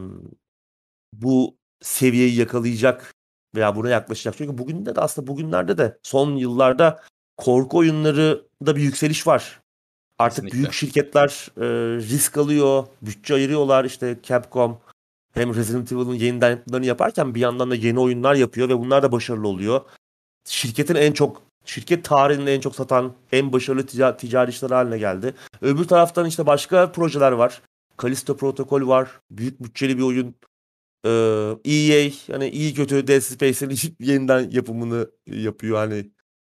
bu seviyeyi yakalayacak veya buna yaklaşacak. Çünkü bugün de, aslında bugünlerde de son yıllarda korku oyunları da bir yükseliş var. Artık Kesinlikle. büyük şirketler e, risk alıyor, bütçe ayırıyorlar. İşte Capcom hem Resident Evil'ın yeniden yapımlarını yaparken bir yandan da yeni oyunlar yapıyor ve bunlar da başarılı oluyor. Şirketin en çok şirket tarihinde en çok satan en başarılı tica- ticari işler haline geldi. Öbür taraftan işte başka projeler var. Callisto Protocol var. Büyük bütçeli bir oyun. Ee, EA hani iyi kötü Dead Space'in [LAUGHS] yeniden yapımını yapıyor. Hani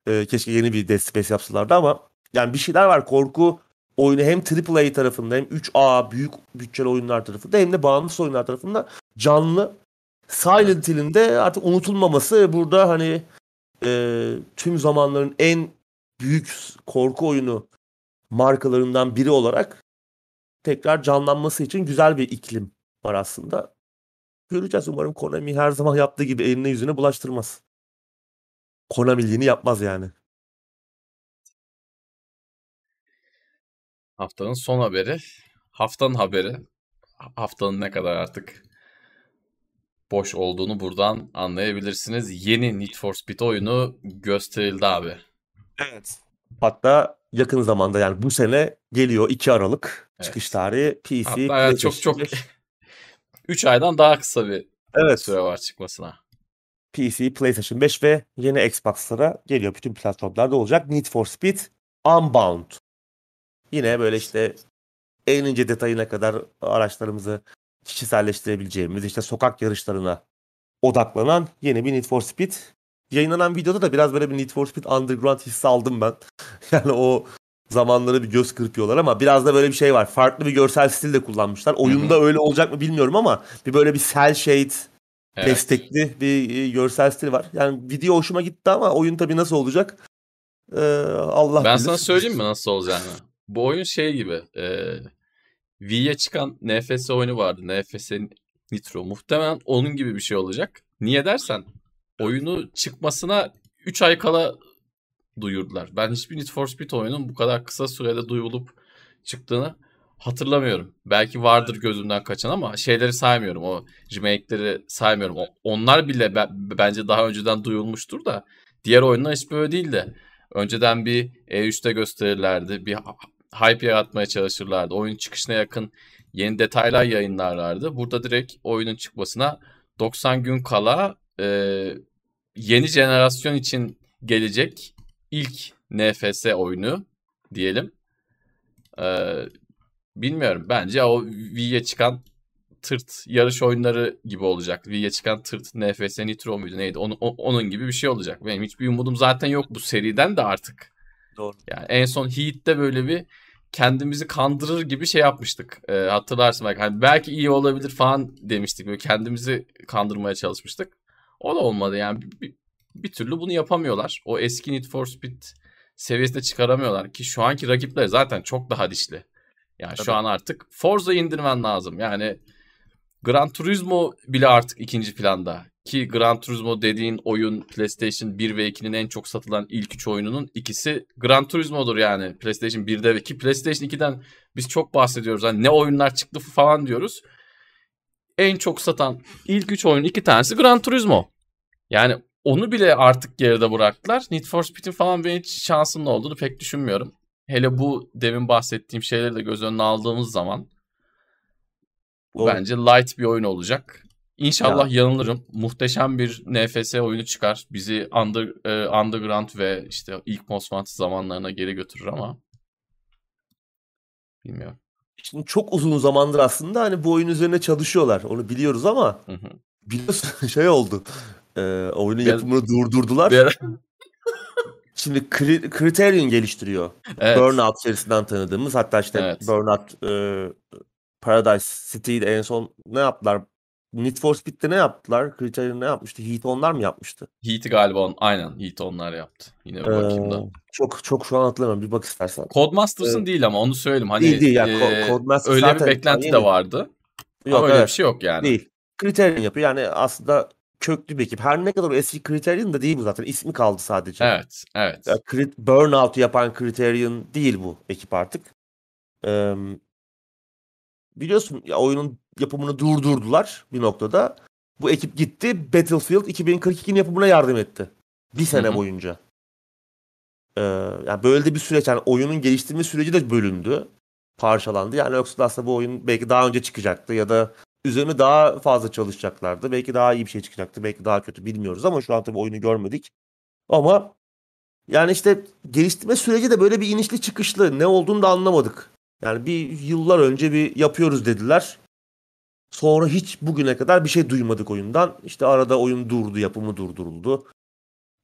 e, keşke yeni bir Dead Space yapsalardı ama yani bir şeyler var. Korku oyunu hem AAA tarafında hem 3A büyük bütçeli oyunlar tarafında hem de bağımsız oyunlar tarafında canlı Silent Hill'in de artık unutulmaması burada hani e, tüm zamanların en büyük korku oyunu markalarından biri olarak tekrar canlanması için güzel bir iklim var aslında. Göreceğiz umarım Konami her zaman yaptığı gibi eline yüzüne bulaştırmaz. Konami'liğini yapmaz yani. Haftanın son haberi. Haftanın haberi. Haftanın ne kadar artık boş olduğunu buradan anlayabilirsiniz. Yeni Need for Speed oyunu gösterildi abi. Evet. Hatta yakın zamanda yani bu sene geliyor 2 Aralık evet. çıkış tarihi PC. Hatta yani çok çok 3 aydan daha kısa bir evet. süre var çıkmasına. PC, PlayStation 5 ve yeni Xbox'lara geliyor. Bütün platformlarda olacak. Need for Speed Unbound. Yine böyle işte en ince detayına kadar araçlarımızı kişiselleştirebileceğimiz işte sokak yarışlarına odaklanan yeni bir Need for Speed. Yayınlanan videoda da biraz böyle bir Need for Speed Underground hissi aldım ben. [LAUGHS] yani o zamanları bir göz kırpıyorlar ama biraz da böyle bir şey var. Farklı bir görsel stil de kullanmışlar. Oyunda Hı-hı. öyle olacak mı bilmiyorum ama bir böyle bir cel shade evet. destekli bir e, görsel stil var. Yani video hoşuma gitti ama oyun tabii nasıl olacak? Ee, Allah Ben bilir. sana söyleyeyim mi nasıl olacağını? Bu oyun şey gibi. E, V'ye çıkan NFS oyunu vardı. NFS Nitro. Muhtemelen onun gibi bir şey olacak. Niye dersen oyunu çıkmasına 3 ay kala duyurdular. Ben hiçbir Need for Speed oyunun bu kadar kısa sürede duyulup çıktığını hatırlamıyorum. Belki vardır gözümden kaçan ama şeyleri saymıyorum. O remake'leri saymıyorum. onlar bile bence daha önceden duyulmuştur da diğer oyunlar hiç böyle değildi. Önceden bir E3'te gösterirlerdi. Bir hype yaratmaya çalışırlardı. Oyun çıkışına yakın yeni detaylar yayınlarlardı. Burada direkt oyunun çıkmasına 90 gün kala e, yeni jenerasyon için gelecek ilk NFS oyunu diyelim. E, bilmiyorum. Bence o Wii'ye çıkan tırt yarış oyunları gibi olacak. Wii'ye çıkan tırt NFS Nitro muydu neydi? Onun, onun gibi bir şey olacak. Benim hiçbir umudum zaten yok bu seriden de artık. Doğru. Yani en son Heat'te böyle bir kendimizi kandırır gibi şey yapmıştık. E, hatırlarsın belki. Hani belki iyi olabilir falan demiştik. Böyle kendimizi kandırmaya çalışmıştık. O da olmadı yani. Bir, bir türlü bunu yapamıyorlar. O eski Need for Speed seviyesinde çıkaramıyorlar ki şu anki rakipler zaten çok daha dişli. Yani Tabii. şu an artık Forza indirmen lazım. Yani Gran Turismo bile artık ikinci planda. Ki Gran Turismo dediğin oyun PlayStation 1 ve 2'nin en çok satılan ilk üç oyununun ikisi Gran Turismo'dur yani. PlayStation 1'de ve ki PlayStation 2'den biz çok bahsediyoruz. Hani ne oyunlar çıktı falan diyoruz. En çok satan ilk üç oyun iki tanesi Gran Turismo. Yani onu bile artık geride bıraktılar. Need for Speed'in falan benim hiç şansının olduğunu pek düşünmüyorum. Hele bu demin bahsettiğim şeyleri de göz önüne aldığımız zaman bu bence light bir oyun olacak. İnşallah ya. yanılırım. Muhteşem bir NFS oyunu çıkar. Bizi under, e, underground ve işte ilk Most Wanted zamanlarına geri götürür ama bilmiyorum. Şimdi çok uzun zamandır aslında hani bu oyun üzerine çalışıyorlar. Onu biliyoruz ama hı hı. biliyorsun [LAUGHS] şey oldu. E, oyunun yapımını durdurdular. [LAUGHS] Şimdi Criterion geliştiriyor. Evet. Burnout serisinden tanıdığımız hatta işte evet. Burnout e, Paradise City'de en son ne yaptılar? Need for Speed'de ne yaptılar? Criterion ne yapmıştı? Heat onlar mı yapmıştı? Heat'i galiba on, aynen Heat onlar yaptı. Yine bir bakayım da. Çok çok şu an hatırlamıyorum. Bir bak istersen. Codemasters'ın ee, değil ama onu söyleyeyim. Hani değil değil. Yani, e, Codemaster öyle bir beklenti yeni. de vardı. Yok, ama öyle evet. bir şey yok yani. Değil. Criterion yapıyor. Yani aslında köklü bir ekip. Her ne kadar o eski Criterion da değil bu zaten. İsmi kaldı sadece. Evet. Evet. Yani, Burnout yapan Criterion değil bu ekip artık. Ee, biliyorsun ya oyunun yapımını durdurdular bir noktada. Bu ekip gitti Battlefield 2042'nin yapımına yardım etti. Bir sene Hı-hı. boyunca. Ee, yani böyle de bir süreç yani oyunun geliştirme süreci de bölündü. Parçalandı. Yani yoksa aslında bu oyun belki daha önce çıkacaktı ya da üzerine daha fazla çalışacaklardı. Belki daha iyi bir şey çıkacaktı. Belki daha kötü bilmiyoruz ama şu an tabii oyunu görmedik. Ama yani işte geliştirme süreci de böyle bir inişli çıkışlı. Ne olduğunu da anlamadık. Yani bir yıllar önce bir yapıyoruz dediler. Sonra hiç bugüne kadar bir şey duymadık oyundan. İşte arada oyun durdu, yapımı durduruldu.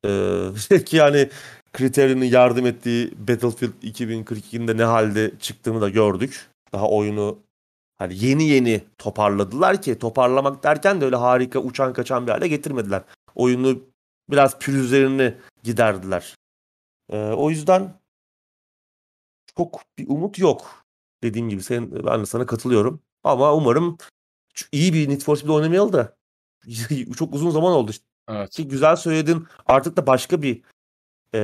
Ee, [LAUGHS] ki yani Criterion'ın yardım ettiği Battlefield 2042'nin de ne halde çıktığını da gördük. Daha oyunu hani yeni yeni toparladılar ki toparlamak derken de öyle harika uçan kaçan bir hale getirmediler. Oyunu biraz pürüzlerini giderdiler. Ee, o yüzden çok bir umut yok. Dediğim gibi sen, ben de sana katılıyorum. Ama umarım iyi bir Need for Speed oynamayalı da [LAUGHS] çok uzun zaman oldu. Evet. Ki güzel söyledin. Artık da başka bir e,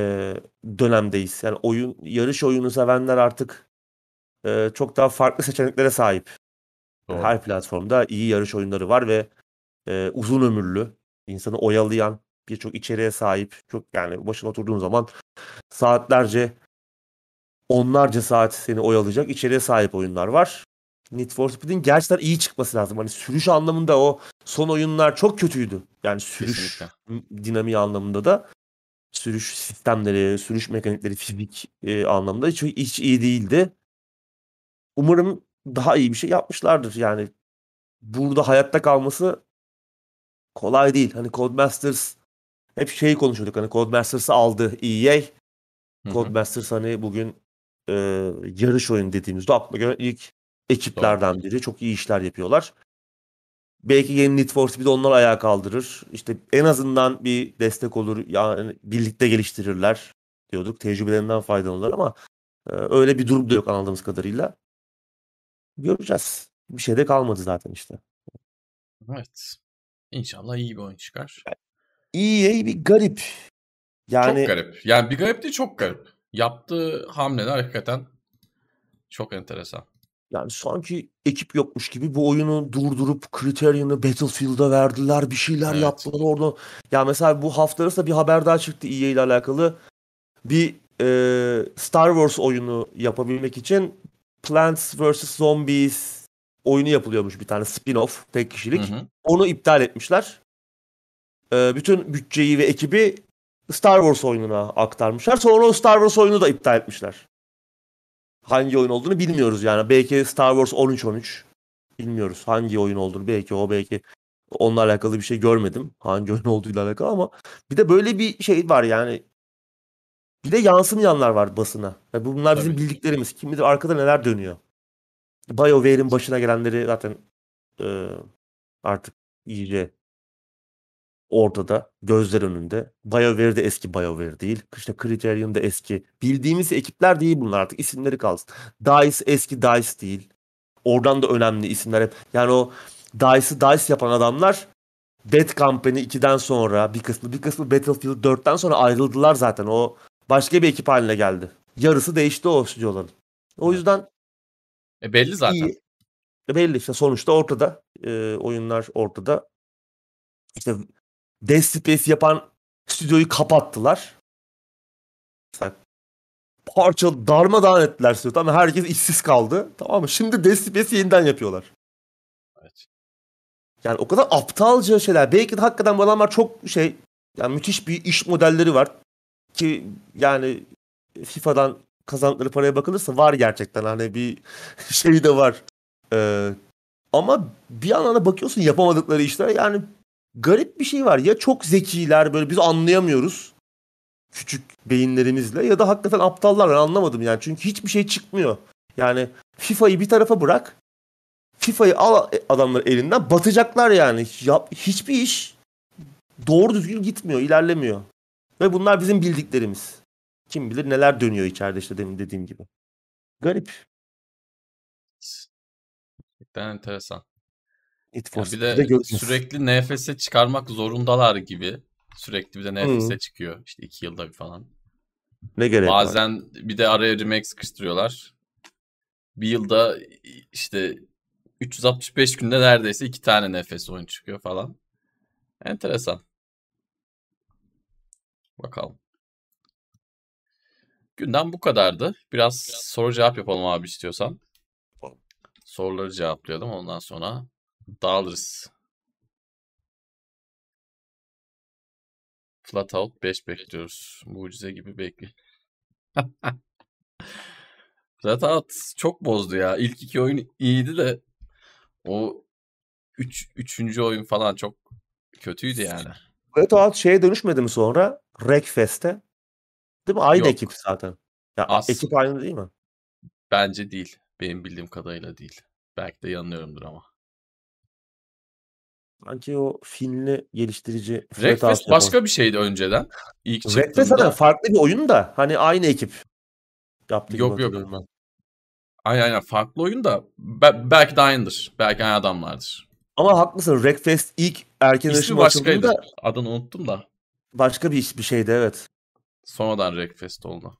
dönemdeyiz. Yani oyun yarış oyunu sevenler artık e, çok daha farklı seçeneklere sahip. Doğru. Her platformda iyi yarış oyunları var ve e, uzun ömürlü, insanı oyalayan birçok içeriğe sahip. Çok yani başına oturduğun zaman saatlerce onlarca saat seni oyalayacak içeriğe sahip oyunlar var. Need for Speed'in gerçekten iyi çıkması lazım. Hani sürüş anlamında o son oyunlar çok kötüydü. Yani sürüş Kesinlikle. dinamiği anlamında da sürüş sistemleri, sürüş mekanikleri, fizik e, anlamında hiç, hiç iyi değildi. Umarım daha iyi bir şey yapmışlardır. Yani burada hayatta kalması kolay değil. Hani Codemasters hep şeyi konuşuyorduk. Hani Codemasters'ı aldı EA. Codemasters hani bugün e, yarış oyun dediğimizde aklıma gelen ilk ekiplerden biri. Çok iyi işler yapıyorlar. Belki yeni Need for Speed onlar ayağa kaldırır. İşte en azından bir destek olur. Yani birlikte geliştirirler diyorduk. Tecrübelerinden faydalanırlar ama e, öyle bir durum da yok anladığımız kadarıyla. Göreceğiz. Bir şey de kalmadı zaten işte. Evet. İnşallah iyi bir oyun çıkar. EA bir garip. Yani Çok garip. Yani bir garip değil çok garip. Yaptığı hamleler hakikaten çok enteresan. yani sanki ekip yokmuş gibi bu oyunu durdurup Criterion'ı Battlefield'a verdiler. Bir şeyler Evet. yaptılar orada. Ya mesela bu hafta arasında bir haber daha çıktı EA ile alakalı. Bir e, Star Wars oyunu yapabilmek için Plants vs. Zombies oyunu yapılıyormuş bir tane spin-off tek kişilik. Hı hı. Onu iptal etmişler. E, bütün bütçeyi ve ekibi Star Wars oyununa aktarmışlar. Sonra o Star Wars oyunu da iptal etmişler. Hangi oyun olduğunu bilmiyoruz yani. Belki Star Wars 13-13. Bilmiyoruz hangi oyun olduğunu. Belki o belki onunla alakalı bir şey görmedim. Hangi oyun olduğuyla alakalı ama bir de böyle bir şey var yani. Bir de yansımayanlar var basına. Yani bunlar bizim Tabii. bildiklerimiz. Kim bilir arkada neler dönüyor. BioWare'in başına gelenleri zaten e, artık iyice ortada, gözler önünde. BioWare de eski BioWare değil. İşte Criterion da eski. Bildiğimiz ekipler değil bunlar artık. isimleri kalsın. DICE eski DICE değil. Oradan da önemli isimler hep. Yani o DICE'ı DICE yapan adamlar Bad Company 2'den sonra bir kısmı bir kısmı Battlefield 4'ten sonra ayrıldılar zaten. O başka bir ekip haline geldi. Yarısı değişti o stüdyoların. O yüzden E belli zaten. iyi. E belli işte sonuçta ortada. Ee, oyunlar ortada. İşte Dead Space yapan stüdyoyu kapattılar. Mesela parça darmadağın ettiler stüdyoyu. Ama herkes işsiz kaldı. Tamam mı? Şimdi Dead Space'i yeniden yapıyorlar. Evet. Yani o kadar aptalca şeyler. Belki de hakikaten bu adamlar çok şey yani müthiş bir iş modelleri var. Ki yani FIFA'dan kazandıkları paraya bakılırsa var gerçekten hani bir [LAUGHS] şey de var. Ee, ama bir yandan da bakıyorsun yapamadıkları işler yani garip bir şey var. Ya çok zekiler böyle biz anlayamıyoruz küçük beyinlerimizle ya da hakikaten aptallar ben anlamadım yani. Çünkü hiçbir şey çıkmıyor. Yani FIFA'yı bir tarafa bırak. FIFA'yı al adamlar elinden batacaklar yani. Yap, hiçbir iş doğru düzgün gitmiyor, ilerlemiyor. Ve bunlar bizim bildiklerimiz. Kim bilir neler dönüyor içeride işte demin dediğim gibi. Garip. Gerçekten enteresan. Need for bir de göreceğiz. sürekli NFS çıkarmak zorundalar gibi. Sürekli bir de NFS çıkıyor. İşte iki yılda bir falan. Ne gerek var? Bazen bir de araya remake sıkıştırıyorlar. Bir yılda işte 365 günde neredeyse iki tane nefes oyun çıkıyor falan. Enteresan. Bakalım. Günden bu kadardı. Biraz soru cevap yapalım abi istiyorsan. Soruları cevaplayalım. Ondan sonra dağılırız. Flat out 5 bekliyoruz. Mucize gibi bekle. [LAUGHS] Flat out çok bozdu ya. İlk iki oyun iyiydi de o üç, üçüncü oyun falan çok kötüydü yani. Breath şeye dönüşmedi mi sonra? Wreckfest'e. Değil mi? Aynı Yok. ekip zaten. Ya As- ekip aynı değil mi? Bence değil. Benim bildiğim kadarıyla değil. Belki de yanılıyorumdur ama. Sanki o Finli geliştirici Fred Wreckfest başka bir şeydi önceden. İlk Wreckfest zaten farklı bir oyun da hani aynı ekip yaptı gibi Yok, yok. hatırlıyorum ben. Aynen aynen farklı oyun da be- belki de aynıdır. Belki aynı adamlardır. Ama haklısın Wreckfest ilk erken İsmi erişim başkaydı. açıldığında Adını unuttum da. Başka bir bir şeydi evet. Sonradan Wreckfest oldu.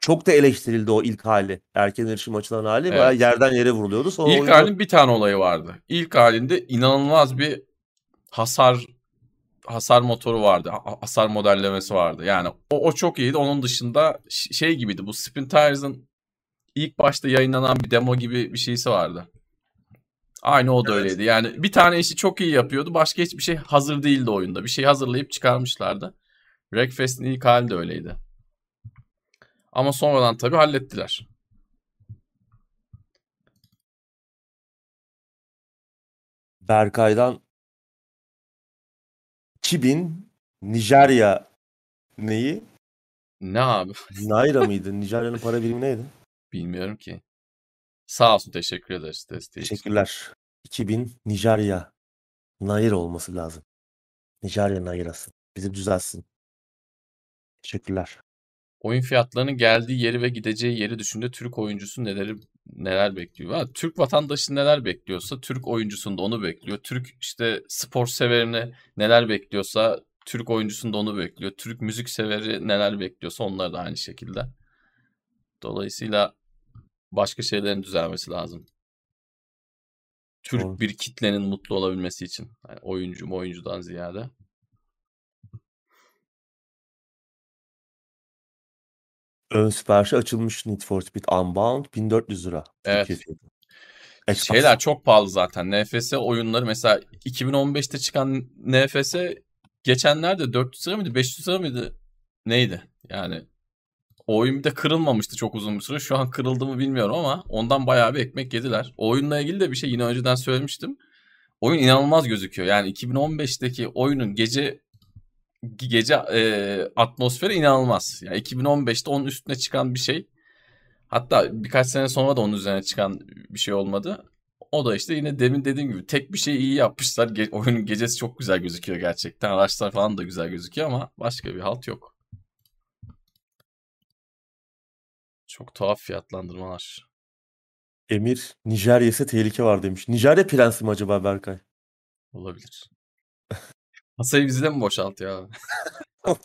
Çok da eleştirildi o ilk hali. Erken erişim açılan hali. Evet. Bayağı yerden yere vuruluyordu. Sonra İlk oyunu- halin bir tane olayı vardı. İlk halinde inanılmaz bir hasar hasar motoru vardı. ha- Hasar modellemesi vardı. Yani o, o çok iyiydi. Onun dışında şey gibiydi. Bu Spin Tires'ın ilk başta yayınlanan bir demo gibi bir şeysi vardı. Aynı o da Evet. öyleydi. Yani bir tane işi çok iyi yapıyordu. Başka hiçbir şey hazır değildi oyunda. Bir şey hazırlayıp çıkarmışlardı. Wreckfest'in ilk hali de öyleydi. Ama sonradan tabii hallettiler. Berkay'dan 2000 Nijerya neyi? Ne abi? Naira mıydı? Nijerya'nın para birimi neydi? Bilmiyorum ki. Sağ olsun teşekkür ederiz desteği için. Teşekkürler. 2000 Nijerya Naira olması lazım. Nijerya Naira'sı. Bizi düzelsin. Teşekkürler. Oyun fiyatlarının geldiği yeri ve gideceği yeri düşünde Türk oyuncusu neler neler bekliyor. Ha, Türk vatandaşı neler bekliyorsa Türk oyuncusunda onu bekliyor. Türk işte spor severini neler bekliyorsa Türk oyuncusunda onu bekliyor. Türk müzik severi neler bekliyorsa onlar da aynı şekilde. Dolayısıyla başka şeylerin düzelmesi lazım. Türk Doğru. bir kitlenin mutlu olabilmesi için. Yani oyuncu mu oyuncudan ziyade. Ön siparişi açılmış Need for Speed Unbound 1400 lira. Evet. Xbox. Şeyler çok pahalı zaten. NFS oyunları mesela 2015'te çıkan NFS geçenlerde 400 lira mıydı 500 lira mıydı neydi? Yani o oyun bir de kırılmamıştı çok uzun bir süre. Şu an kırıldı mı bilmiyorum ama ondan bayağı bir ekmek yediler. O oyunla ilgili de bir şey yine önceden söylemiştim. Oyun inanılmaz gözüküyor. Yani 2015'teki oyunun gece gece e, atmosferi inanılmaz. Yani 2015'te onun üstüne çıkan bir şey. Hatta birkaç sene sonra da onun üzerine çıkan bir şey olmadı. O da işte yine demin dediğim gibi tek bir şey iyi yapmışlar. Ge- oyunun gecesi çok güzel gözüküyor gerçekten. Araçlar falan da güzel gözüküyor ama başka bir halt yok. Çok tuhaf fiyatlandırmalar. Emir Nijerya ise tehlike var demiş. Nijerya prensi mi acaba Berkay? Olabilir. Masayı bizde mi boşaltıyor abi? [LAUGHS]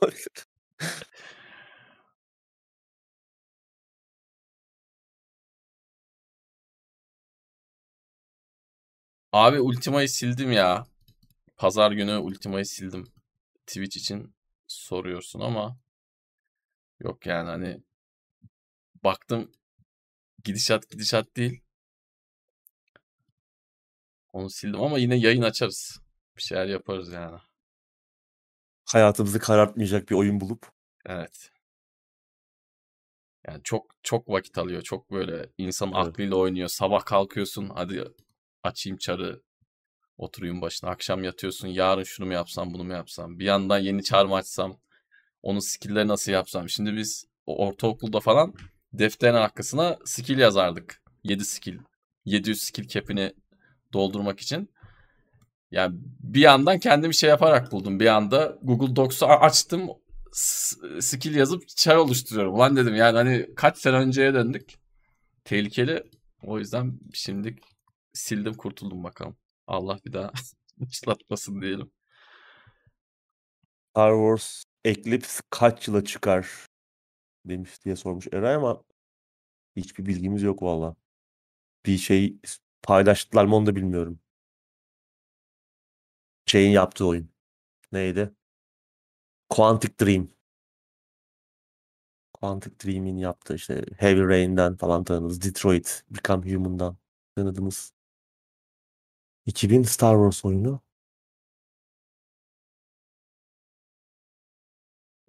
Abi Ultima'yı sildim ya. Pazar günü Ultima'yı sildim. Twitch için soruyorsun ama yok yani hani baktım gidişat gidişat değil. Onu sildim ama yine yayın açarız. Bir şeyler yaparız yani. Hayatımızı karartmayacak bir oyun bulup. Evet. Yani çok çok vakit alıyor. Çok böyle insan Evet. aklıyla oynuyor. Sabah kalkıyorsun. Hadi açayım çarı. Oturayım başına. Akşam yatıyorsun. Yarın şunu mu yapsam, bunu mu yapsam? Bir yandan yeni çar mı açsam? Onun skill'leri nasıl yapsam? Şimdi biz ortaokulda falan defterin arkasına skill yazardık. 7 skill. 700 skill cap'ini doldurmak için. Yani bir yandan kendim şey yaparak buldum. Bir anda Google Docs'u açtım. Skill yazıp çar oluşturuyorum. Ulan dedim yani hani kaç sene önceye döndük. Tehlikeli. O yüzden şimdilik sildim kurtuldum bakalım. Allah bir daha [LAUGHS] başlatmasın diyelim. Star Wars Eclipse kaç yıla çıkar demiş diye sormuş Eray ama hiçbir bilgimiz yok valla. Bir şey paylaştılar mı onu da bilmiyorum. Şeyin yaptığı oyun. Neydi? Quantic Dream. Quantic Dream'in yaptığı işte Heavy Rain'den falan tanıdığımız Detroit Become Human'dan tanıdığımız 2000 Star Wars oyunu.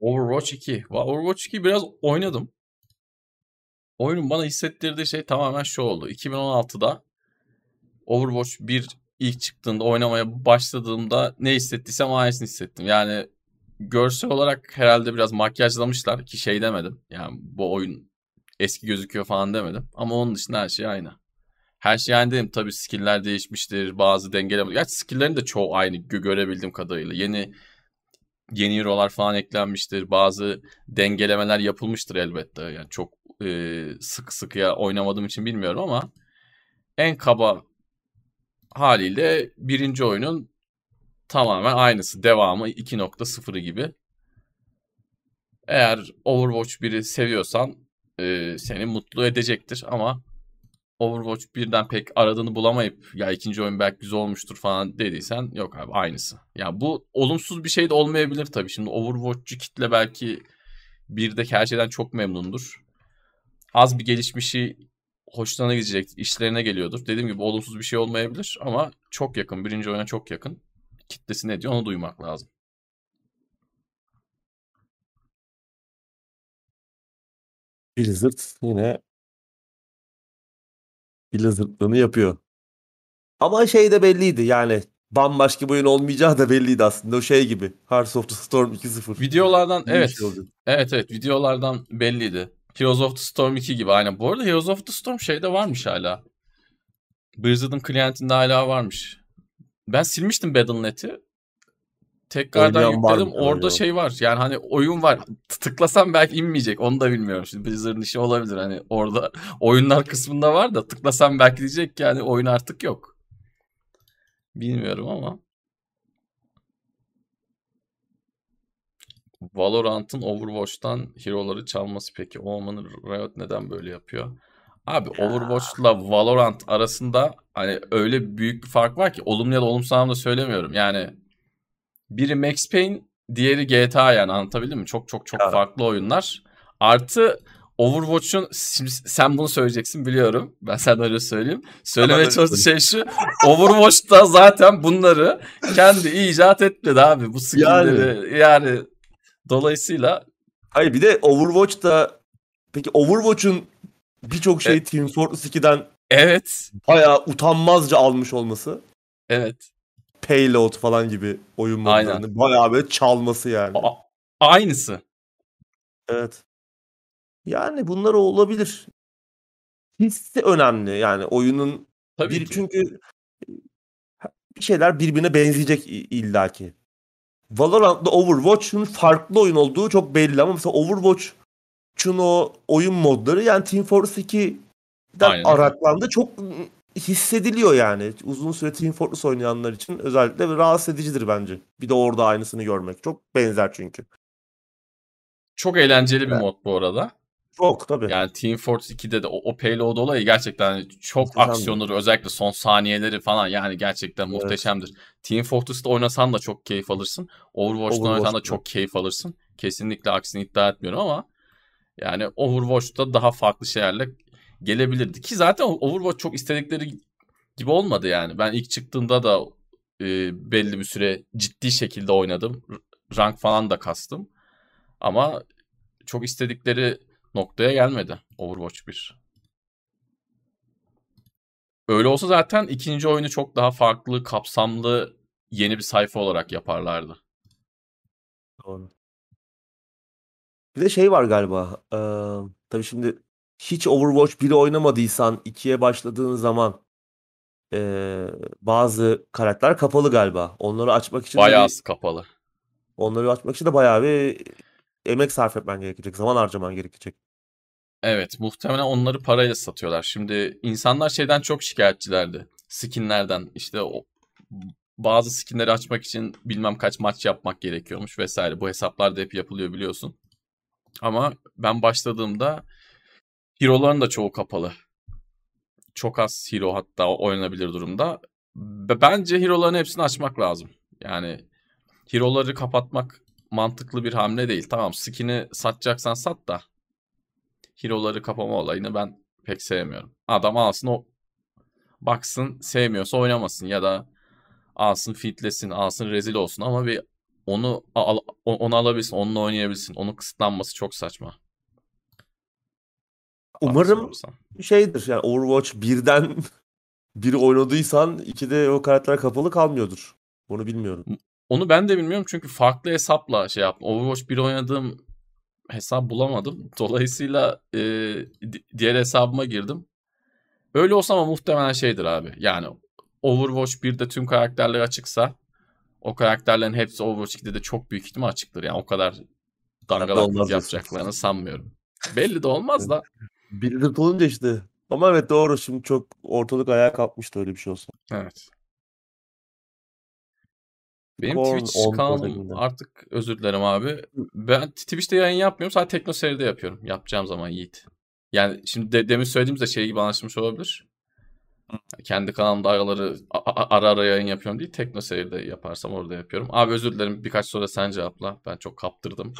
Overwatch 2. Va- Overwatch 2 biraz oynadım. Oyunun bana hissettirdiği şey tamamen şu oldu. 2016'da Overwatch 1 ilk çıktığında oynamaya başladığımda ne hissettiysem aynısını hissettim. Yani görsel olarak herhalde biraz makyajlamışlar ki şey demedim. Yani bu oyun eski gözüküyor falan demedim. Ama onun dışında her şey aynı. Her şey aynı dedim. Tabii skill'ler değişmiştir. Bazı dengeleme. Gerçi skill'lerin de çoğu aynı gö- görebildiğim kadarıyla. Yeni yeni hero'lar falan eklenmiştir. Bazı dengelemeler yapılmıştır elbette. Yani çok e, sık sıkıya oynamadığım için bilmiyorum ama en kaba haliyle birinci oyunun tamamen aynısı. Devamı 2.0'ı gibi. Eğer Overwatch 1'i seviyorsan e, seni mutlu edecektir ama Overwatch 1'den pek aradığını bulamayıp ya ikinci oyun belki güzel olmuştur falan dediysen yok abi aynısı. Ya bu olumsuz bir şey de olmayabilir tabii. Şimdi Overwatch'cu kitle belki birdeki her şeyden çok memnundur. Az bir gelişmişi hoşlarına gidecek, işlerine geliyordur. Dediğim gibi olumsuz bir şey olmayabilir ama çok yakın, birinci oyuna çok yakın. Kitlesi ne diyor onu duymak lazım. Blizzard yine Blizzard'lığını yapıyor. Ama şey de belliydi yani bambaşka bir oyun olmayacağı da belliydi aslında. O şey gibi. Hearts of the Storm 2.0. Videolardan gibi evet. şey. Evet evet videolardan belliydi. Heroes of the Storm 2 gibi aynen. Bu arada Heroes of the Storm şeyde varmış hala. Blizzard'ın klientinde hala varmış. Ben silmiştim Battle.net'i. Tekrardan Oynayan var yükledim. mı? Orada şey var. Yani hani oyun var. Tıklasam belki inmeyecek. Onu da bilmiyorum. Şimdi Blizzard'ın işi olabilir. Hani orada [LAUGHS] oyunlar kısmında var da tıklasam belki diyecek ki yani oyun artık yok. Bilmiyorum ama. Valorant'ın Overwatch'tan hero'ları çalması peki. O olmanın Riot neden böyle yapıyor? Abi Overwatch'la Valorant arasında hani öyle büyük bir fark var ki olumlu ya da olumsuz anlamda söylemiyorum. Yani biri Max Payne, diğeri GTA yani anlatabildim mi? Çok çok çok Evet. farklı oyunlar. Artı Overwatch'un sen bunu söyleyeceksin biliyorum. Ben sana öyle söyleyeyim. Söylemeye öyle çalıştığım şey şu. Overwatch'ta zaten bunları kendi icat etmedi abi. Bu skill'leri yani, dolayısıyla Hayır bir de Overwatch'ta peki Overwatch'un birçok şeyi Team Fortress 2'den evet bayağı utanmazca almış olması. evet Payload falan gibi oyun modlarını bayağı böyle çalması yani. A- aynısı. Evet. Yani bunlar olabilir. Hissi önemli yani oyunun Tabii bir ki. çünkü bir şeyler birbirine benzeyecek illaki. Valorant'la Overwatch'un farklı oyun olduğu çok belli ama mesela Overwatch'un o oyun modları yani Team Fortress 2'den Aynen araklandı. Çok hissediliyor yani. Uzun süre Team Fortress oynayanlar için özellikle rahatsız edicidir bence. Bir de orada aynısını görmek. Çok benzer çünkü. Çok eğlenceli bir Evet. mod bu arada. Çok tabii. Yani Team Fortress 2'de de o, o payload olayı gerçekten çok Muhteşemdi. aksiyonları özellikle son saniyeleri falan yani gerçekten Evet. muhteşemdir. Team Fortress'ta oynasan da çok keyif alırsın. Overwatch'ta oynasan da çok keyif alırsın. Kesinlikle aksini iddia etmiyorum ama yani Overwatch'ta daha farklı şeylerle gelebilirdi. Ki zaten Overwatch çok istedikleri gibi olmadı yani. Ben ilk çıktığında da e, belli bir süre ciddi şekilde oynadım. Rank falan da kastım. Ama çok istedikleri noktaya gelmedi Overwatch 1. Öyle olsa zaten ikinci oyunu çok daha farklı, kapsamlı, yeni bir sayfa olarak yaparlardı. Doğru. Bir de şey var galiba. eee, tabii şimdi hiç Overwatch 1'i oynamadıysan 2'ye başladığın zaman eee, bazı karakter kapalı galiba. Onları açmak için Bayağı bir- kapalı. onları açmak için de bayağı bir emek sarf etmen gerekecek. Zaman harcaman gerekecek. Evet, muhtemelen onları parayla satıyorlar. Şimdi insanlar şeyden çok şikayetçilerdi. Skinlerden. İşte o bazı skinleri açmak için bilmem kaç maç yapmak gerekiyormuş vesaire. Bu hesaplar da hep yapılıyor biliyorsun. Ama ben başladığımda hero'ların da çoğu kapalı. Çok az hero hatta oynanabilir durumda. Be- Bence hero'ların hepsini açmak lazım. Yani hero'ları kapatmak mantıklı bir hamle değil. Tamam skin'i satacaksan sat da hero'ları kapama olayını ben pek sevmiyorum. Adam alsın o baksın sevmiyorsa oynamasın ya da alsın fitlesin, alsın rezil olsun ama bir onu al, onu alabilsin, onunla oynayabilsin. Onun kısıtlanması çok saçma. Umarım şeydir yani Overwatch 1'den [LAUGHS] biri oynadıysan ikide o karakter kapalı kalmıyordur. Onu bilmiyorum. Onu ben de bilmiyorum çünkü farklı hesapla şey yaptım. Overwatch 1 oynadığım hesap bulamadım. Dolayısıyla e, diğer hesabıma girdim. Öyle olsa ama muhtemelen şeydir abi. Yani Overwatch 1'de tüm karakterler açıksa o karakterlerin hepsi Overwatch 2'de de çok büyük ihtimal açıktır. Yani o kadar dangalaklık yapacaklarını sanmıyorum. Belli de olmaz da. [LAUGHS] Bildirim olunca işte. Ama evet doğru. Şimdi çok ortalık ayağa kalkmıştı öyle bir şey olsa. Evet. Benim Korn Twitch kanalım artık özür dilerim abi. Ben Twitch'te yayın yapmıyorum. Sadece Tekno seride yapıyorum. Yapacağım zaman Yiğit. Yani şimdi de, demin söylediğimizde şey gibi anlaşılmış olabilir. Kendi kanalımda araları ara ara yayın yapıyorum değil. Tekno seride yaparsam orada yapıyorum. Abi özür dilerim. Birkaç soru sen cevapla. Ben çok kaptırdım.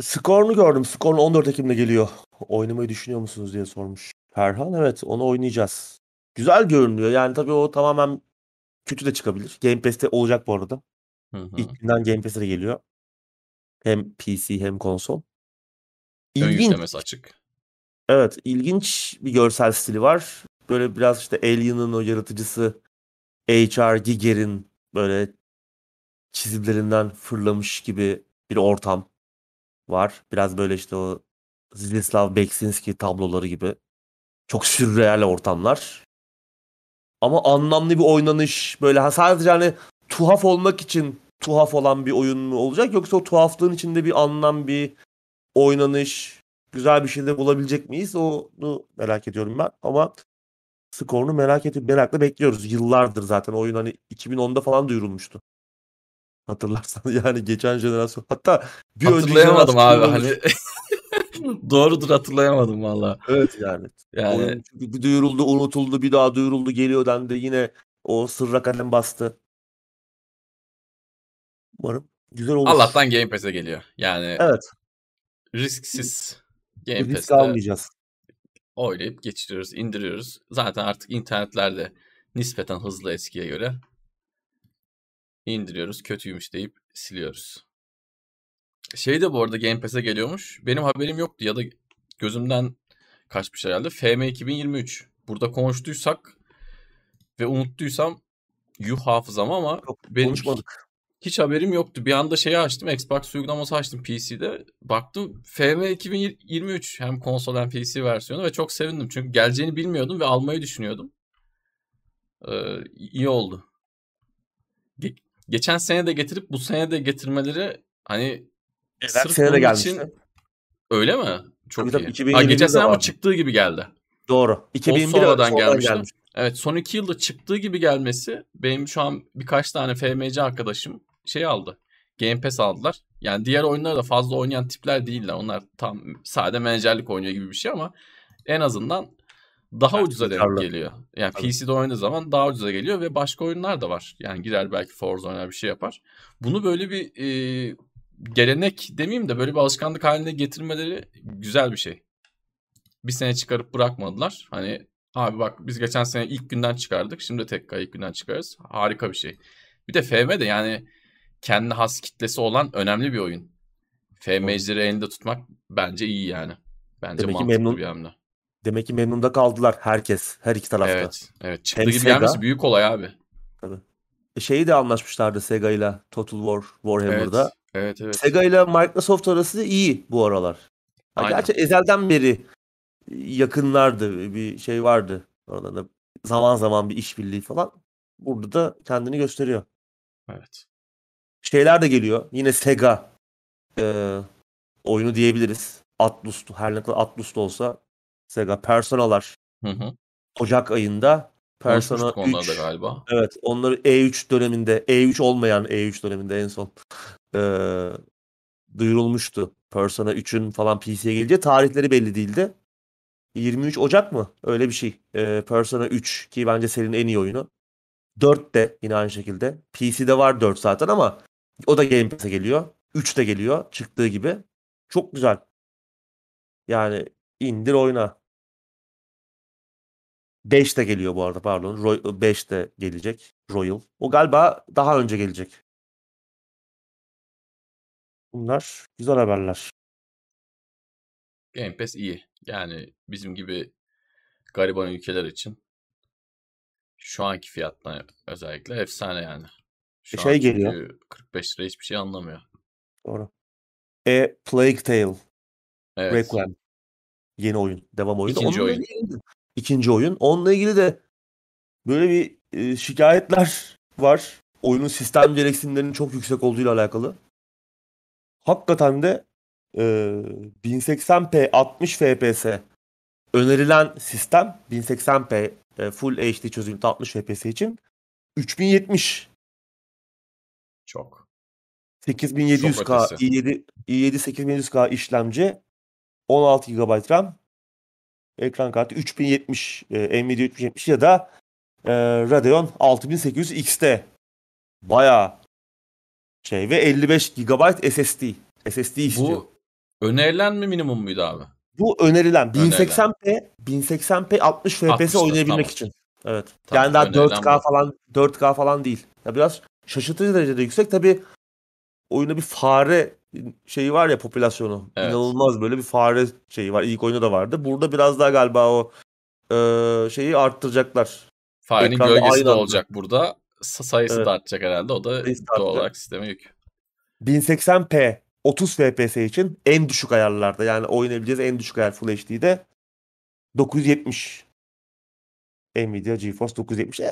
Skorunu gördüm. Skorun 14 Ekim'de geliyor. Oynamayı düşünüyor musunuz diye sormuş. Perhan evet onu oynayacağız. Güzel görünüyor. Yani tabii o tamamen kötü de çıkabilir. Game Pass'te olacak bu arada. Hı hı. İlk günden Game Pass'e de geliyor. Hem PC hem konsol. İlginç. Açık. Evet, ilginç bir görsel stili var. Böyle biraz işte Alien'ın o yaratıcısı H.R. Giger'in böyle çizimlerinden fırlamış gibi bir ortam var. Biraz böyle işte o Zdislav Beksinski tabloları gibi. Çok sürreal ortamlar. Ama anlamlı bir oynanış böyle sadece hani tuhaf olmak için tuhaf olan bir oyun mu olacak yoksa o tuhaflığın içinde bir anlam bir oynanış güzel bir şey de bulabilecek miyiz onu merak ediyorum ben ama skorunu merak edip merakla bekliyoruz. Yıllardır zaten oyun hani 2010'da falan duyurulmuştu. Hatırlarsan [LAUGHS] yani geçen jenerasyon hatta bir hatırlayamadım abi hani [LAUGHS] Doğrudur hatırlayamadım valla. Evet yani. Yani Oyun çünkü bir duyuruldu, unutuldu, bir daha duyuruldu, geliyor dendi. Yine o sırra kalem bastı. Umarım güzel olur. Allah'tan Game Pass'e geliyor. Yani Evet. risksiz Game Risk Pass'te almayacağız. oynayıp geçiriyoruz, indiriyoruz. Zaten artık internetlerde nispeten hızlı eskiye göre indiriyoruz. Kötüymüş deyip siliyoruz. Şey de bu arada Game Pass'e geliyormuş. Benim haberim yoktu ya da gözümden kaçmış herhalde. FM 2023. Burada konuştuysak ve unuttuysam yuh hafızam ama Yok, benim konuşmadık. Hiç haberim yoktu. Bir anda şeyi açtım. Xbox uygulaması açtım PC'de. Baktım FM 2023 hem konsol hem PC versiyonu ve çok sevindim. Çünkü geleceğini bilmiyordum ve almayı düşünüyordum. Ee, iyi oldu. Ge- geçen sene de getirip bu sene de getirmeleri hani Evet, Sırf sene de gelmişti. Için... Öyle mi? Çok tabii, iyi. Ha, geçen sene ama çıktığı gibi geldi. Doğru. 2001 sonradan gelmişti. Gelmiş. Evet son iki yılda çıktığı gibi gelmesi benim şu an birkaç tane FMC arkadaşım şey aldı. Game Pass aldılar. Yani diğer oyunları da fazla oynayan tipler değiller. Onlar tam sade menajerlik oynuyor gibi bir şey ama en azından daha evet, ucuza denk geliyor. Yani Tabii. PC'de oynadığı zaman daha ucuza geliyor ve başka oyunlar da var. Yani girer belki Forza oynar bir şey yapar. Bunu böyle bir e, gelenek demeyeyim de böyle bir alışkanlık haline getirmeleri güzel bir şey. Bir sene çıkarıp bırakmadılar. Hani abi bak biz geçen sene ilk günden çıkardık. Şimdi tekrar ilk günden çıkarız. Harika bir şey. Bir de FM de yani kendi has kitlesi olan önemli bir oyun. FM'cileri elinde tutmak bence iyi yani. Bence Demek mantıklı memnun, bir hamle. Demek ki memnunda kaldılar herkes. Her iki tarafta. Evet. Evet. Çıktığı Hem gibi Sega, gelmesi büyük olay abi. Tabii. E, şeyi de anlaşmışlardı Sega ile Total War Warhammer'da. Evet. Evet evet. Sega ile Microsoft arası iyi bu aralar. Ha, gerçi ezelden beri yakınlardı. Bir şey vardı. Orada da zaman zaman bir işbirliği falan. Burada da kendini gösteriyor. Evet. Şeyler de geliyor. Yine Sega e, oyunu diyebiliriz. Atlus, her ne kadar Atlus da olsa Sega Personalar hı hı. Ocak ayında Persona 3 galiba. Evet, onları E3 döneminde, E3 olmayan E3 döneminde en son e, duyurulmuştu. Persona 3'ün falan PC'ye geleceği tarihleri belli değildi. 23 Ocak mı? Öyle bir şey. E, Persona 3 ki bence serinin en iyi oyunu. 4 de yine aynı şekilde. PC'de var 4 zaten ama o da Game Pass'e geliyor. 3 de geliyor çıktığı gibi. Çok güzel. Yani indir oyna. 5 de geliyor bu arada pardon. Roy, 5 de gelecek. Royal. O galiba daha önce gelecek. Bunlar güzel haberler. Game Pass iyi. Yani bizim gibi gariban ülkeler için Şu anki fiyattan özellikle efsane yani. Şu E, şey geliyor. çünkü 45 lira hiçbir şey anlamıyor. Doğru. E Plague Tale. Evet. Requiem. Yeni oyun. Devam oyunu. İkinci oyun. İkinci oyun. Onunla ilgili de böyle bir e, şikayetler var. Oyunun sistem gereksinimlerinin çok yüksek olduğuyla alakalı. Hakikaten de e, 1080p 60 fps önerilen sistem 1080p e, Full HD çözünürlükte 60 fps için 3070 Çok. 8700K Çok ötesi. i7 i7 8700K işlemci 16 GB RAM ekran kartı 3070 e, Nvidia 3070 ya da e, Radeon 6800 XT bayağı şey ve 55 GB SSD SSD istiyor. Bu, Bu önerilen mi minimum muydu abi? önerilen Önerilen. 1080p 1080p 60 FPS 60'ta, oynayabilmek tamam. için. Evet. Tamam, yani daha önerilen 4K bu. falan 4K falan değil. Ya biraz şaşırtıcı derecede yüksek. Tabii oyunda bir fare şeyi var ya popülasyonu. Evet. İnanılmaz böyle bir fare şeyi var. İlk oyunda da vardı. Burada biraz daha galiba o e, şeyi arttıracaklar. Farenin Ekranda gölgesi aynı de anda. sayısı burada. Sa- Sayısı Evet. da artacak herhalde. O da Sayısı doğal olarak sisteme yük. 1080p 30 FPS için en düşük ayarlarda yani oynayabileceğiz en düşük ayar Full HD'de 970 Nvidia GeForce 970 eh,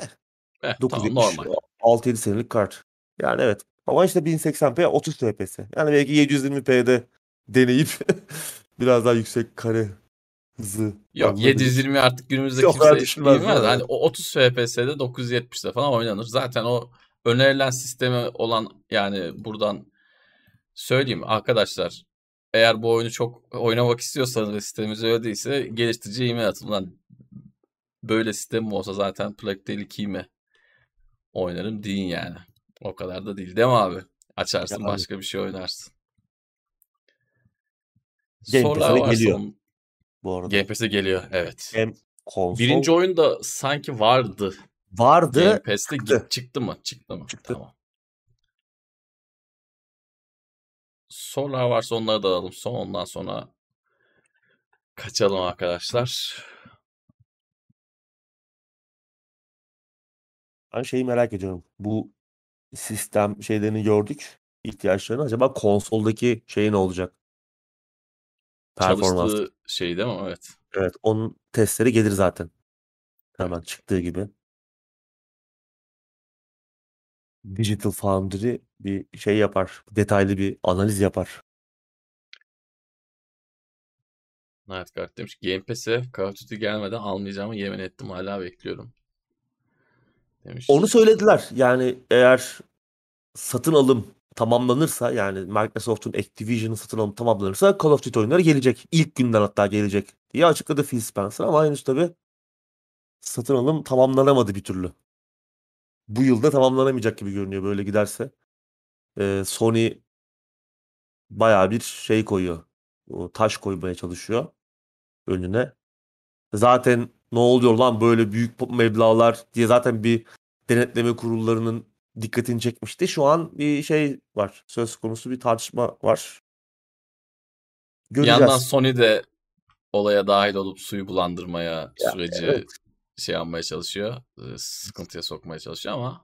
Eh, tamam 970 normal. 6-7 senelik kart. Yani evet. Ama işte 1080p 30 FPS. Yani belki 720p'de deneyip [LAUGHS] biraz daha yüksek kare hızı Yok alınabilir. 720 artık günümüzde Yok, kimse düşünmez bilmez. yani. Hani o 30 FPS'de 970'de falan oynanır. Zaten o önerilen sistemi olan yani buradan söyleyeyim arkadaşlar eğer bu oyunu çok oynamak istiyorsanız ve sistemimiz öyle değilse geliştiriciye e-mail atın. Lan böyle sistem olsa zaten Plague Tale 2'yi mi oynarım deyin yani. O kadar da değil değil mi abi? Açarsın Ya abi. başka bir şey oynarsın. Game Sorular varsa geliyor. onun- Bu arada. Game Pass'e geliyor evet. Hem konsol Birinci oyun da sanki vardı. vardı. Game Pass'te çıktı. çıktı mı? Çıktı mı? Çıktı. Tamam. Sorular varsa onları da alalım. Son ondan sonra kaçalım arkadaşlar. Ben şeyi merak ediyorum. Bu sistem şeylerini gördük. ihtiyaçlarını. Acaba konsoldaki şey ne olacak? Performans. Çalıştığı şey değil mi? Evet. Evet, onun testleri gelir zaten. Hemen çıktığı gibi. Digital Foundry bir şey yapar. Detaylı bir analiz yapar. Nightguard demiş. Game Pass'e Call of Duty gelmeden almayacağımı yemin ettim. Hala bekliyorum. Demiş. Onu söylediler. Yani eğer satın alım tamamlanırsa yani Microsoft'un Activision'ın satın alımı tamamlanırsa Call of Duty oyunları gelecek. İlk günden hatta gelecek diye açıkladı Phil Spencer ama henüz tabii satın alım tamamlanamadı bir türlü. Bu yılda tamamlanamayacak gibi görünüyor böyle giderse. Ee, Sony bayağı bir şey koyuyor. O taş koymaya çalışıyor önüne. Zaten ne oluyor lan böyle büyük meblağlar diye zaten bir denetleme kurullarının dikkatini çekmişti. Şu an bir şey var. Söz konusu bir tartışma var. Bir Göreceğiz. yandan Sony de olaya dahil olup suyu bulandırmaya, Ya, süreci evet. şey yapmaya çalışıyor. e, Sıkıntıya sokmaya çalışıyor ama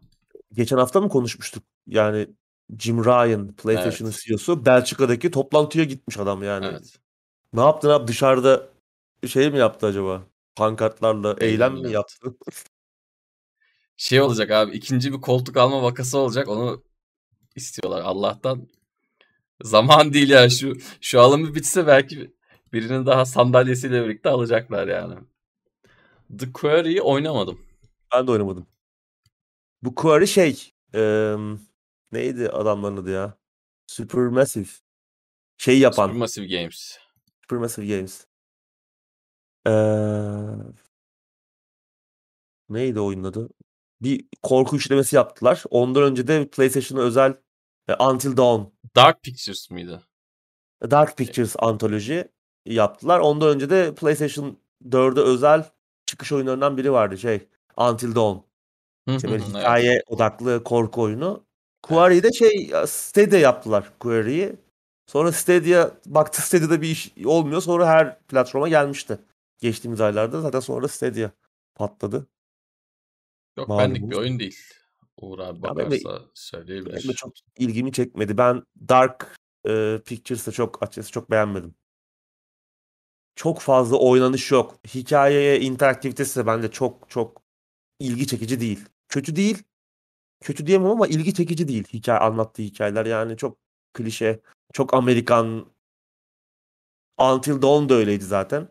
Geçen hafta mı konuşmuştuk? Yani Jim Ryan, PlayStation'ın Evet. CEO'su Belçika'daki toplantıya gitmiş adam yani. evet. Ne yaptın abi dışarıda şey mi yaptı acaba? Pankartlarla eylem mi Eylem yaptı? Şey olacak abi ikinci bir koltuk alma vakası olacak onu istiyorlar. Allah'tan zaman değil ya şu şu alım bir bitse belki birinin daha sandalyesiyle birlikte alacaklar yani. The Quarry'i oynamadım. Ben de oynamadım. Bu Quarry şey em, neydi adamların adı ya? Supermassive. Şey yapan. Supermassive Games. Supermassive Games. Eee, neydi oyunun adı? Bir korku işlemesi yaptılar. Ondan önce de PlayStation'a özel e, Until Dawn, Dark Pictures mıydı? Dark Pictures antoloji yaptılar. Ondan önce de PlayStation 4'e özel çıkış oyunlarından biri vardı şey. Until Dawn. Hı İşte böyle evet. odaklı korku oyunu. Quarry'i de şey Stadia yaptılar Quarry'i. Sonra Stadia baktı Stadia'da bir iş olmuyor. Sonra her platforma gelmişti. Geçtiğimiz aylarda zaten sonra Stadia patladı. Yok Malumunuz. benlik bir oyun değil. Uğur abi bakarsa söyleyebilir. Benim çok ilgimi çekmedi. Ben Dark e, Pictures'ı çok açıkçası çok beğenmedim. Çok fazla oynanış yok. Hikayeye interaktivitesi de bence çok çok ilgi çekici değil. Kötü değil. Kötü diyemem ama ilgi çekici değil hikaye anlattığı hikayeler yani çok klişe, çok Amerikan. Until Dawn da öyleydi zaten.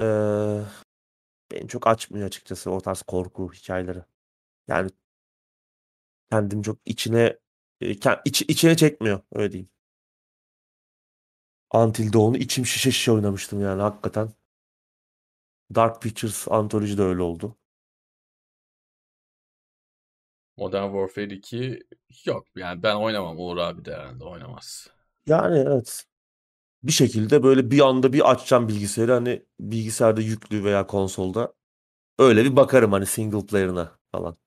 Ee, beni çok açmıyor açıkçası o tarz korku hikayeleri. Yani kendim çok içine e, iç, içine çekmiyor öyle diyeyim. Until Dawn'u içim şişe şişe oynamıştım yani hakikaten. Dark Pictures Anthology de öyle oldu. Modern Warfare 2 yok. Yani ben oynamam. Uğur abi de herhalde oynamaz. Yani evet. Bir şekilde böyle bir anda bir açacağım bilgisayarı hani bilgisayarda yüklü veya konsolda öyle bir bakarım hani single player'ına falan.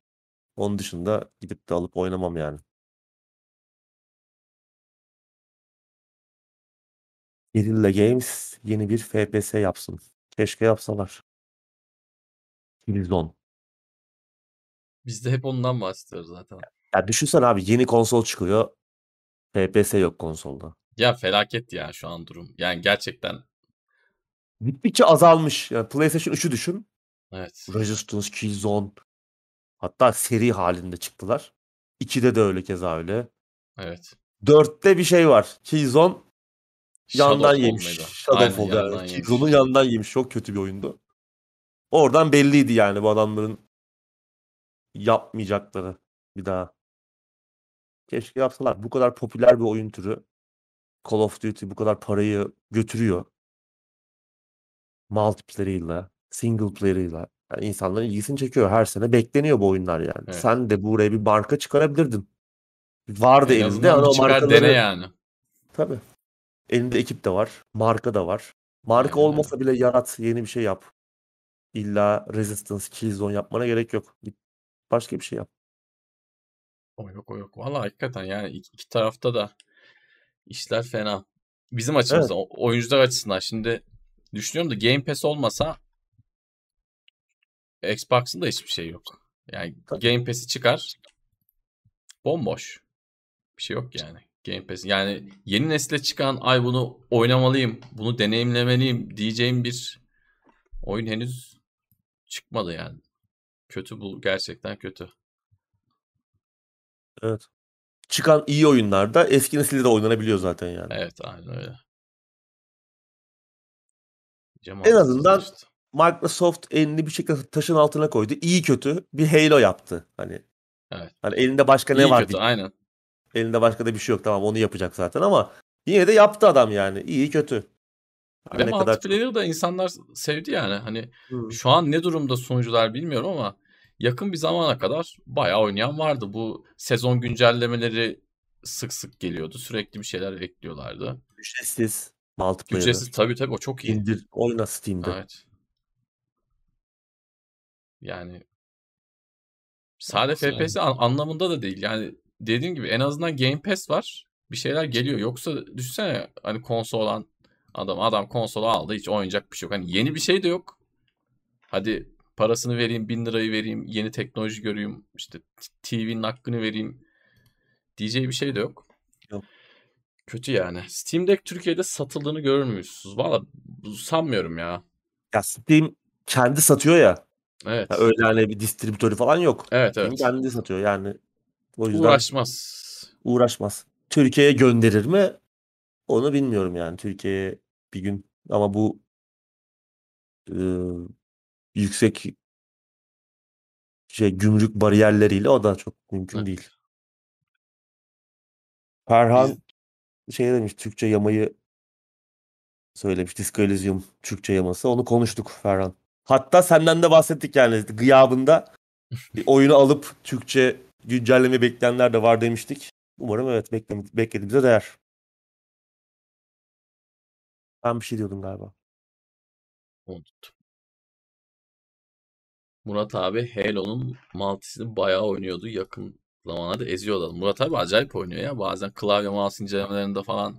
Onun dışında gidip de alıp oynamam yani. Guerrilla Games yeni bir FPS yapsın. Keşke yapsalar. Killzone. Biz de hep ondan bahsediyoruz zaten. Ya düşünsene abi yeni konsol çıkıyor. FPS yok konsolda. Ya felaket ya şu an durum. Yani gerçekten Gittikçe azalmış. Yani PlayStation 3'ü düşün. evet. Resistance, Killzone. Hatta seri halinde çıktılar. 2'de de öyle keza öyle. Evet. 4'te bir şey var. Killzone yandan Shadowfall yemiş. muydu? Shadowfall yani. yandan yemiş. Killzone'u yandan yemiş. Çok kötü bir oyundu. Oradan belliydi yani bu adamların yapmayacakları bir daha. Keşke yapsalar. Bu kadar popüler bir oyun türü. Call of Duty bu kadar parayı götürüyor. Multiplayer'ıyla, single player'ıyla. Yani insanların ilgisini çekiyor. Her sene bekleniyor bu oyunlar yani. Evet. Sen de buraya bir marka çıkarabilirdin. Vardı En elinde ama o markaları... dene yani. Tabii. Elinde ekip de var. Marka da var. Marka Aynen olmasa bile yarat. Yeni bir şey yap. İlla Resistance, Killzone yapmana gerek yok. Başka bir şey yap. O yok o yok. Valla hakikaten yani iki, iki tarafta da işler fena. Bizim açımızdan, o- oyuncular açısından şimdi düşünüyorum da Game Pass olmasa Xbox'ın da hiçbir şey yok. Yani Tabii. Game Pass'i çıkar bomboş. Bir şey yok yani. Game Pass. Yani yeni nesile çıkan ay bunu oynamalıyım, bunu deneyimlemeliyim diyeceğim bir oyun henüz çıkmadı yani. Kötü bu gerçekten kötü. Evet. Çıkan iyi oyunlarda eski nesilde de oynanabiliyor zaten yani. Evet aynen öyle. Cem En azından- işte. Microsoft elini bir şekilde taşın altına koydu. İyi kötü bir Halo yaptı. Hani Evet. hani elinde başka ne İyi var? kötü değil. aynen. Elinde başka da bir şey yok. Tamam onu yapacak zaten ama yine de yaptı adam yani. İyi kötü. Her Ve ne kadar multiplayer'ı da insanlar sevdi yani. Hani Hı. şu an ne durumda sunucular bilmiyorum ama yakın bir zamana kadar bayağı oynayan vardı. Bu sezon güncellemeleri sık sık geliyordu. Sürekli bir şeyler ekliyorlardı. ücretsiz multiplayer. Ücretsiz tabii tabii o çok iyi. İndir oyna Steam'de. Evet. Yani sadece Yani. FPS an- anlamında da değil. Yani dediğim gibi en azından Game Pass var. Bir şeyler geliyor. Yoksa düşünsene hani konsol olan adam adam konsolu aldı hiç oynayacak bir şey yok. Hani yeni bir şey de yok. Hadi parasını vereyim bin lirayı vereyim yeni teknoloji göreyim işte TV'nin hakkını vereyim diyeceği bir şey de yok. Yok. Kötü yani. Steam Deck Türkiye'de satıldığını görür müyüz? Valla sanmıyorum ya. Ya Steam kendi satıyor ya. Evet. Ya öyle hani bir distribütörü falan yok. Evet Steam evet. kendi satıyor yani. O yüzden Uğraşmaz. uğraşmaz. Türkiye'ye gönderir mi? Onu bilmiyorum yani. Türkiye'ye bir gün ama bu e, yüksek şey gümrük bariyerleriyle o da çok mümkün Evet. değil. Ferhan şey demiş Türkçe yamayı söylemiş. Disco Elysium Türkçe yaması. Onu konuştuk Ferhan. Hatta senden de bahsettik yani gıyabında [LAUGHS] bir oyunu alıp Türkçe güncelleme bekleyenler de var demiştik. Umarım evet beklediğimize değer. Ben bir şey diyordum galiba. Unuttum. Murat abi Halo'nun multisini bayağı oynuyordu. Yakın zamanlarda eziyordu. Murat abi acayip oynuyor ya. Bazen klavye mouse incelemelerinde falan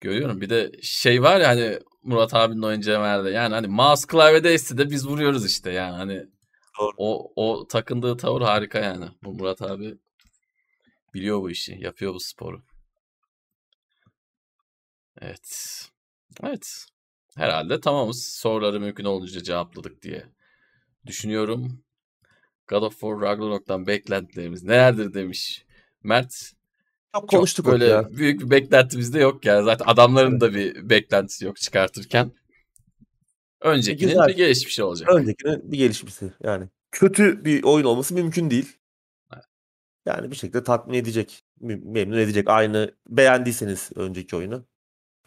görüyorum. Bir de şey var ya hani Murat abinin o incelemelerde. Yani hani mouse klavyede esti de biz vuruyoruz işte yani hani Doğru. O, o takındığı tavır harika yani. Bu Murat abi biliyor bu işi. Yapıyor bu sporu. Evet. Evet. Herhalde tamamız. Soruları mümkün olduğunca cevapladık diye düşünüyorum. God of War Ragnarok'tan beklentilerimiz nelerdir demiş Mert. Çok konuştuk Çok böyle ya. büyük bir beklentimiz de yok yani. Zaten adamların da bir beklentisi yok çıkartırken. Öncekinin Güzel. bir gelişmiş olacak. Öncekinin bir gelişmesi yani. Kötü bir oyun olması mümkün değil. Yani bir şekilde tatmin edecek, mem- memnun edecek. Aynı beğendiyseniz önceki oyunu.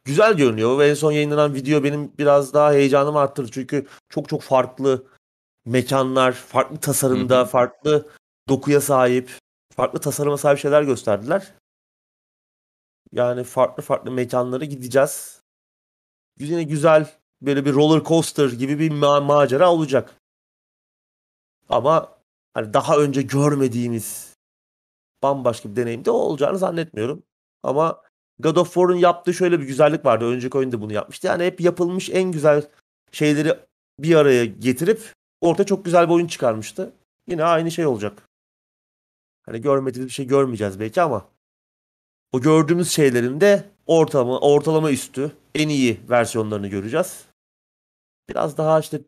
Güzel görünüyor ve en son yayınlanan video benim biraz daha heyecanımı arttırdı. Çünkü çok çok farklı mekanlar, farklı tasarımda, Hı hı. farklı dokuya sahip, farklı tasarıma sahip şeyler gösterdiler. Yani farklı farklı mekanlara gideceğiz. Yine güzel böyle bir roller coaster gibi bir ma- macera olacak. Ama hani daha önce görmediğimiz bambaşka bir deneyim de olacağını zannetmiyorum. Ama God of War'un yaptığı şöyle bir güzellik vardı. Önceki oyun da bunu yapmıştı. Yani hep yapılmış en güzel şeyleri bir araya getirip ortaya çok güzel bir oyun çıkarmıştı. Yine aynı şey olacak. Hani görmediğimiz bir şey görmeyeceğiz belki ama o gördüğümüz şeylerin de ortalama, ortalama üstü en iyi versiyonlarını göreceğiz. Biraz daha işte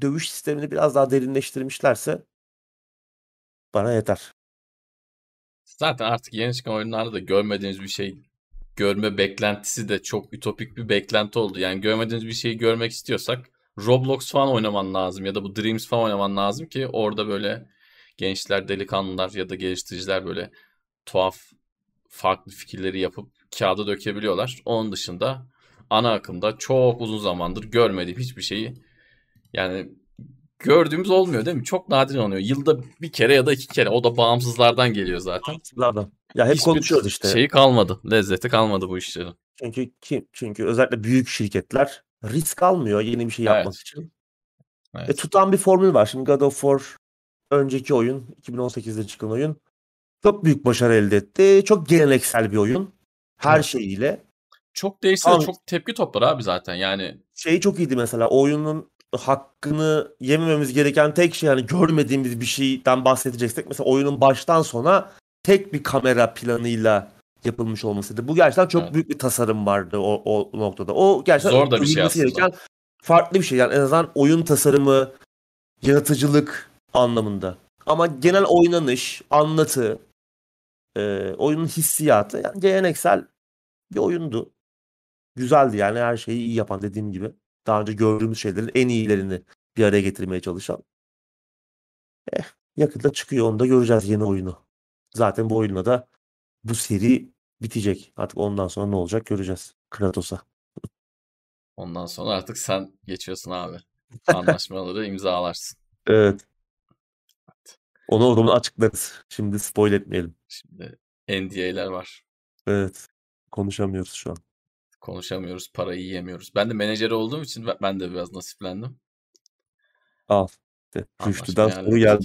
dövüş sistemini biraz daha derinleştirmişlerse bana yeter. Zaten artık yeni çıkan oyunlarda da görmediğiniz bir şey görme beklentisi de çok ütopik bir beklenti oldu. Yani görmediğiniz bir şeyi görmek istiyorsak Roblox falan oynaman lazım ya da bu Dreams falan oynaman lazım ki orada böyle gençler, delikanlılar ya da geliştiriciler böyle tuhaf farklı fikirleri yapıp kağıda dökebiliyorlar. Onun dışında ana akımda çok uzun zamandır görmediğim hiçbir şeyi yani gördüğümüz olmuyor değil mi? Çok nadir oluyor. Yılda bir kere ya da iki kere. O da bağımsızlardan geliyor zaten. Bağımsızlardan. Ya hep Hiçbir konuşuyoruz işte. Şeyi kalmadı. Lezzeti kalmadı bu işlerin. Çünkü kim? Çünkü özellikle büyük şirketler risk almıyor yeni bir şey Evet. yapmak için. Evet. E, tutan bir formül var. Şimdi God of War önceki oyun 2018'de çıkan oyun çok büyük başarı elde etti. Çok geleneksel bir oyun. Her Evet. şeyiyle. Çok değişse de Tamam. çok tepki toplar abi zaten. Yani Şey çok iyiydi mesela. Oyunun hakkını yemememiz gereken tek şey yani görmediğimiz bir şeyden bahsedeceksek mesela oyunun baştan sona tek bir kamera planıyla yapılmış olmasıydı. Bu gerçekten çok Evet. büyük bir tasarım vardı o, o noktada. O gerçekten Zor da bir şey aslında. gereken farklı bir şey. Yani en azından oyun tasarımı, yaratıcılık anlamında. Ama genel oynanış, anlatı, e, oyunun hissiyatı yani geleneksel bir oyundu. Güzeldi yani her şeyi iyi yapan dediğim gibi. Daha önce gördüğümüz şeylerin en iyilerini bir araya getirmeye çalışan. Eh, yakında çıkıyor onu da göreceğiz yeni oyunu. Zaten bu oyunla da bu seri bitecek. Artık ondan sonra ne olacak göreceğiz. Kratos'a. ondan sonra artık sen geçiyorsun abi. [LAUGHS] Anlaşmaları imzalarsın. Evet. Onu o zaman açıklarız. Şimdi spoil etmeyelim. Şimdi NDA'ler var. Evet. Konuşamıyoruz şu an. Konuşamıyoruz, parayı yiyemiyoruz. Ben de menajeri olduğum için ben- de biraz nasiplendim. Al. Rüştü'den soru geldi.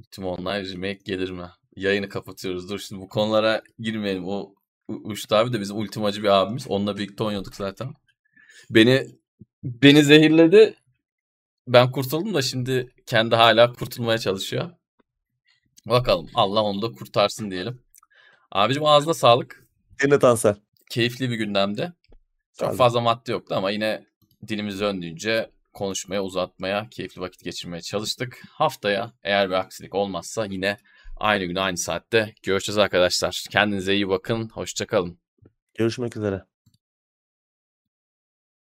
Ultima Online remake gelir mi? Yayını kapatıyoruz. Dur şimdi bu konulara girmeyelim. O U- Uştu abi de bizim ultimacı bir abimiz. Onunla birlikte oynuyorduk zaten. Beni beni zehirledi. Ben kurtuldum da şimdi kendi hala kurtulmaya çalışıyor. Bakalım Allah onu da kurtarsın diyelim. Abicim ağzına sağlık. Yine Tansel. Keyifli bir gündemde. Çok fazla madde yoktu ama yine dilimiz döndüğünce konuşmaya, uzatmaya, keyifli vakit geçirmeye çalıştık. Haftaya eğer bir aksilik olmazsa yine aynı gün aynı saatte görüşeceğiz arkadaşlar. Kendinize iyi bakın. Hoşçakalın. Görüşmek üzere.